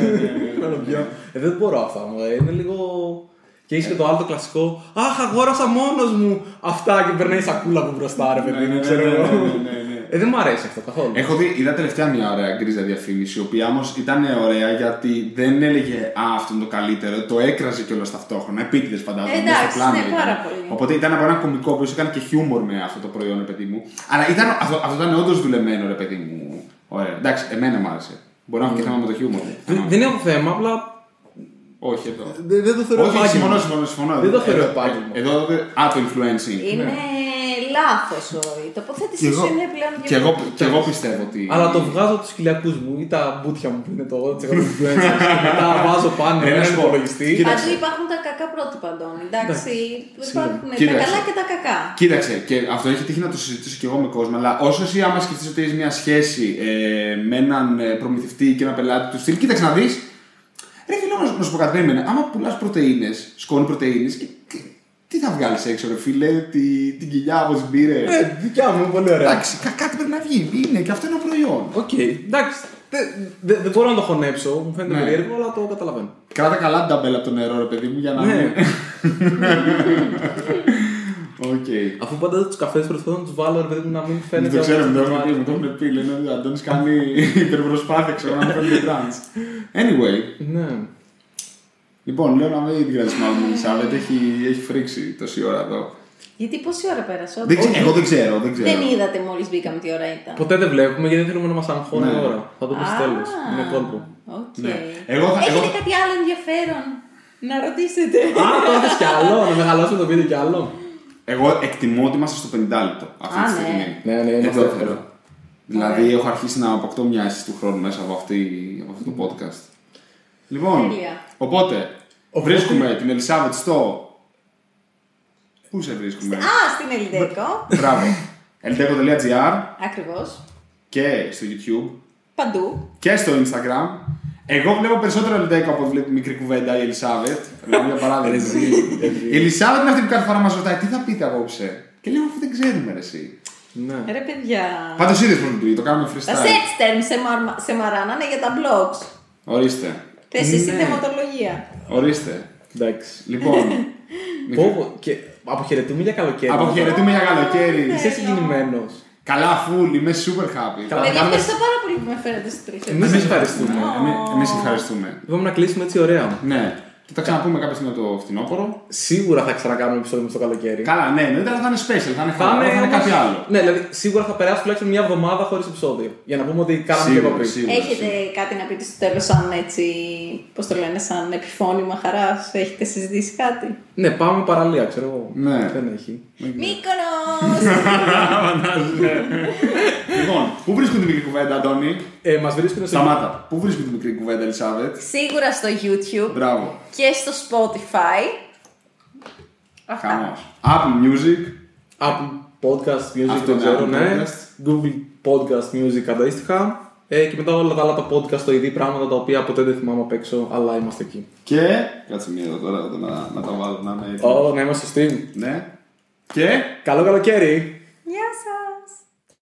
Να το πιω. Ε, δεν μπορώ αυτά. μου, ε, Είναι λίγο. Και έχεις και το άλλο το κλασικό. Αχ, αγόρασα μόνος μου αυτά και περνάει η σακούλα από μπροστά, ρε παιδί Ναι, μου. ναι, ξέρω ναι, εγώ. ναι, ναι, ναι, ναι. Ε, δεν μου αρέσει αυτό καθόλου. Έχω δει, είδα τελευταία μια ωραία γκρίζα διαφήμιση, η οποία όμως ήταν ωραία γιατί δεν έλεγε Α, αυτό είναι το καλύτερο, το έκραζε κιόλας ταυτόχρονα. Επίτηδες φαντάζομαι. Εντάξει, μέσα στο πλάνο ναι, ήταν. πάρα πολύ. Οπότε ήταν από ένα κωμικό που έκανε και χιούμορ με αυτό το προϊόν, ρε παιδί μου. Αλλά ήταν, αυτό, αυτό ήταν όντως δουλεμένο, ρε παιδί μου. Ωραία. Εντάξει, εμένα μου άρεσε. Μπορεί να έχω και θέμα με το χιούμορ. Δεν- Δεν έχω θέμα, απλά Όχι εδώ. δεν δεν το θεωρώ Όχι, επάγγελμα. συμφωνώ, συμφωνώ, συμφωνώ. Δεν το θεωρώ Εδώ- επάγγελμα. Εδώ, εδώ- α, το influencing. Είναι λάθος η τοποθέτηση Και εγώ, σου είναι πλέον και εγώ, διαφορετική. και εγώ πιστεύω ότι. Αλλά το βγάζω από τους κοιλιακού μου ή τα μπουτια μου που είναι το 80% τους influencers. και Μετά βάζω πάνω Ε, να έναν σου πω. υπολογιστής. Κοίτα. Παντού υπάρχουν τα κακά πρότυπα, Αντώνη. Εντάξει, υπάρχουν τα Κοίταξε. καλά και τα κακά. Κοίταξε, και αυτό έχει τύχει να το συζητήσω και εγώ με κόσμο, αλλά όσο εσύ άμα σκεφτείς ότι έχεις μια σχέση ε, με έναν ε, προμηθευτή και ένα πελάτη του στυλ, κοίταξε να δεις. Ρε φίλε, να, να σου πω κάτι, περίμενε. Άμα πουλάς πρωτενε, σκόνη πρωτεΐνη, τι θα βγάλεις έξω, ρε φίλε, τη, την κοιλιά από τις μπύρες; Ε, δικιά μου, πολύ ωραία. Εντάξει, κα- κάτι πρέπει να βγει. Είναι και αυτό είναι ένα προϊόν. Οκ, εντάξει. Δεν δε, δεν μπορώ να το χωνέψω, μου φαίνεται Ναι. περίεργο, αλλά το καταλαβαίνω. Κράτα καλά την ταμπέλα από το νερό, ρε παιδί μου, για να Ναι. μην. Οκ. Αφού πάντα τους καφές προσπαθώ να τους βάλω, ρε παιδί μου, να μην Δεν φαίνεται. το ξέρω, ότι μου το τους έχουν πει, βάλω. μου το έχουν πει. Λένε ότι ο Αντώνης κάνει υπερπροσπάθεια, ξέρω να μην φαίνεται τρανς. Anyway, Ναι. λοιπόν, λέω να μην την κρατήσουμε άλλο με την Ελισάβετ, έχει, έχει φρίξει τόση ώρα εδώ. Γιατί πόση ώρα πέρασε, Δεν ξε- όντως. εγώ δεν ξέρω, δεν ξέρω. Δεν είδατε μόλις μπήκαμε τι ώρα ήταν. Ποτέ δεν βλέπουμε γιατί δεν θέλουμε να μας αγχώνει Ναι. η ώρα. Θα το πει στο τέλος. Α, Είναι κόλπο. οκ. Ναι. Εγώ θα- Έχετε εγώ- κάτι άλλο ενδιαφέρον να ρωτήσετε; Α, τώρα θες κι άλλο, να μεγαλώσουμε το βίντεο κι άλλο. Εγώ εκτιμώ ότι είμαστε στο 50 λεπτό αυτή Α, τη ναι. στιγμή. Ναι, ναι, είμαστε Εδώ εύκολα. θέλω. Δηλαδή, έχω αρχίσει να αποκτώ μια αίσθηση του χρόνου μέσα από, αυτή, από αυτό το podcast. Λοιπόν, Τέλεια. οπότε, Οπότε- βρίσκουμε την Ελισάβετ στο. Πού σε βρίσκουμε, Α, στην Ελιδέκο. Μπράβο. eldeco.gr Ακριβώς. και στο YouTube Παντού. και στο Instagram. Εγώ βλέπω περισσότερο Ελντέκο από ότι βλέπω μικρή κουβέντα η Ελισάβετ. Δηλαδή, για παράδειγμα. η Ελισάβετ είναι αυτή που κάθε φορά μας ρωτάει τι θα πείτε απόψε; Και λέω αφού δεν ξέρουμε ρε, εσύ. Ναι. Ρε παιδιά. Πάντως είδες πώ λειτουργεί, το κάνουμε Τα freestyle. search terms σε, μαρ- σε μαράνανε για τα blogs. Ορίστε. Θες εσύ Ναι. θεματολογία. Ορίστε. Εντάξει. Λοιπόν. Πω, πω, και αποχαιρετούμε για καλοκαίρι. Αποχαιρετούμε για καλοκαίρι. Είσαι συγκινημένος. Καλά, full, είμαι super happy. Καλά. Παιδιά, κάνουμε- ευχαριστώ πάρα πολύ που με φέρατε στο τρίτο. Εμείς ευχαριστούμε. Εμείς ευχαριστούμε. Είπαμε να κλείσουμε έτσι ωραία. Ναι. Και θα ξαναπούμε κάποια στιγμή το φθινόπωρο. Σίγουρα θα ξανακάνουμε επεισόδιο με στο καλοκαίρι. Καλά, ναι, εννοείται, αλλά θα είναι special, θα είναι χαλαρό, θα είναι όμως- κάτι άλλο. Ναι, δηλαδή σίγουρα θα περάσει τουλάχιστον μια εβδομάδα χωρίς επεισόδιο. Για να πούμε ότι κάναμε και Σίγουρα, κοπή. σίγουρα. Έχετε κάτι να πείτε στο τέλος, σαν έτσι. Πώς το λένε, σαν επιφώνημα χαράς; Έχετε συζητήσει κάτι; Ναι, πάμε παραλία, ξέρω εγώ. Ναι. Δεν έχει. Μύκονος! Λοιπόν, πού βρίσκουν τη μικρή κουβέντα, Αντώνη; Ε, Μας βρίσκουν στο. Σταμάτα. Πού βρίσκουν τη μικρή κουβέντα, Ελισάβετ; Σίγουρα στο YouTube Μπράβο. και στο Spotify. Αυτά. Χαμός. Apple Music. Apple Podcast Music, Αυτό δεν είναι ξέρω, Apple ναι. Podcast. Google Podcast Music αντίστοιχα. Ε, και μετά όλα τα άλλα τα podcast, το ίδιο πράγματα τα οποία ποτέ δεν θυμάμαι απ' έξω, αλλά είμαστε εκεί. Και. Κάτσε μία εδώ τώρα εδώ να, να τα βάλω να είναι έτοιμο. Ω, να είμαστε σωστοί. Ναι. Και; Καλό καλοκαίρι! Γεια σας!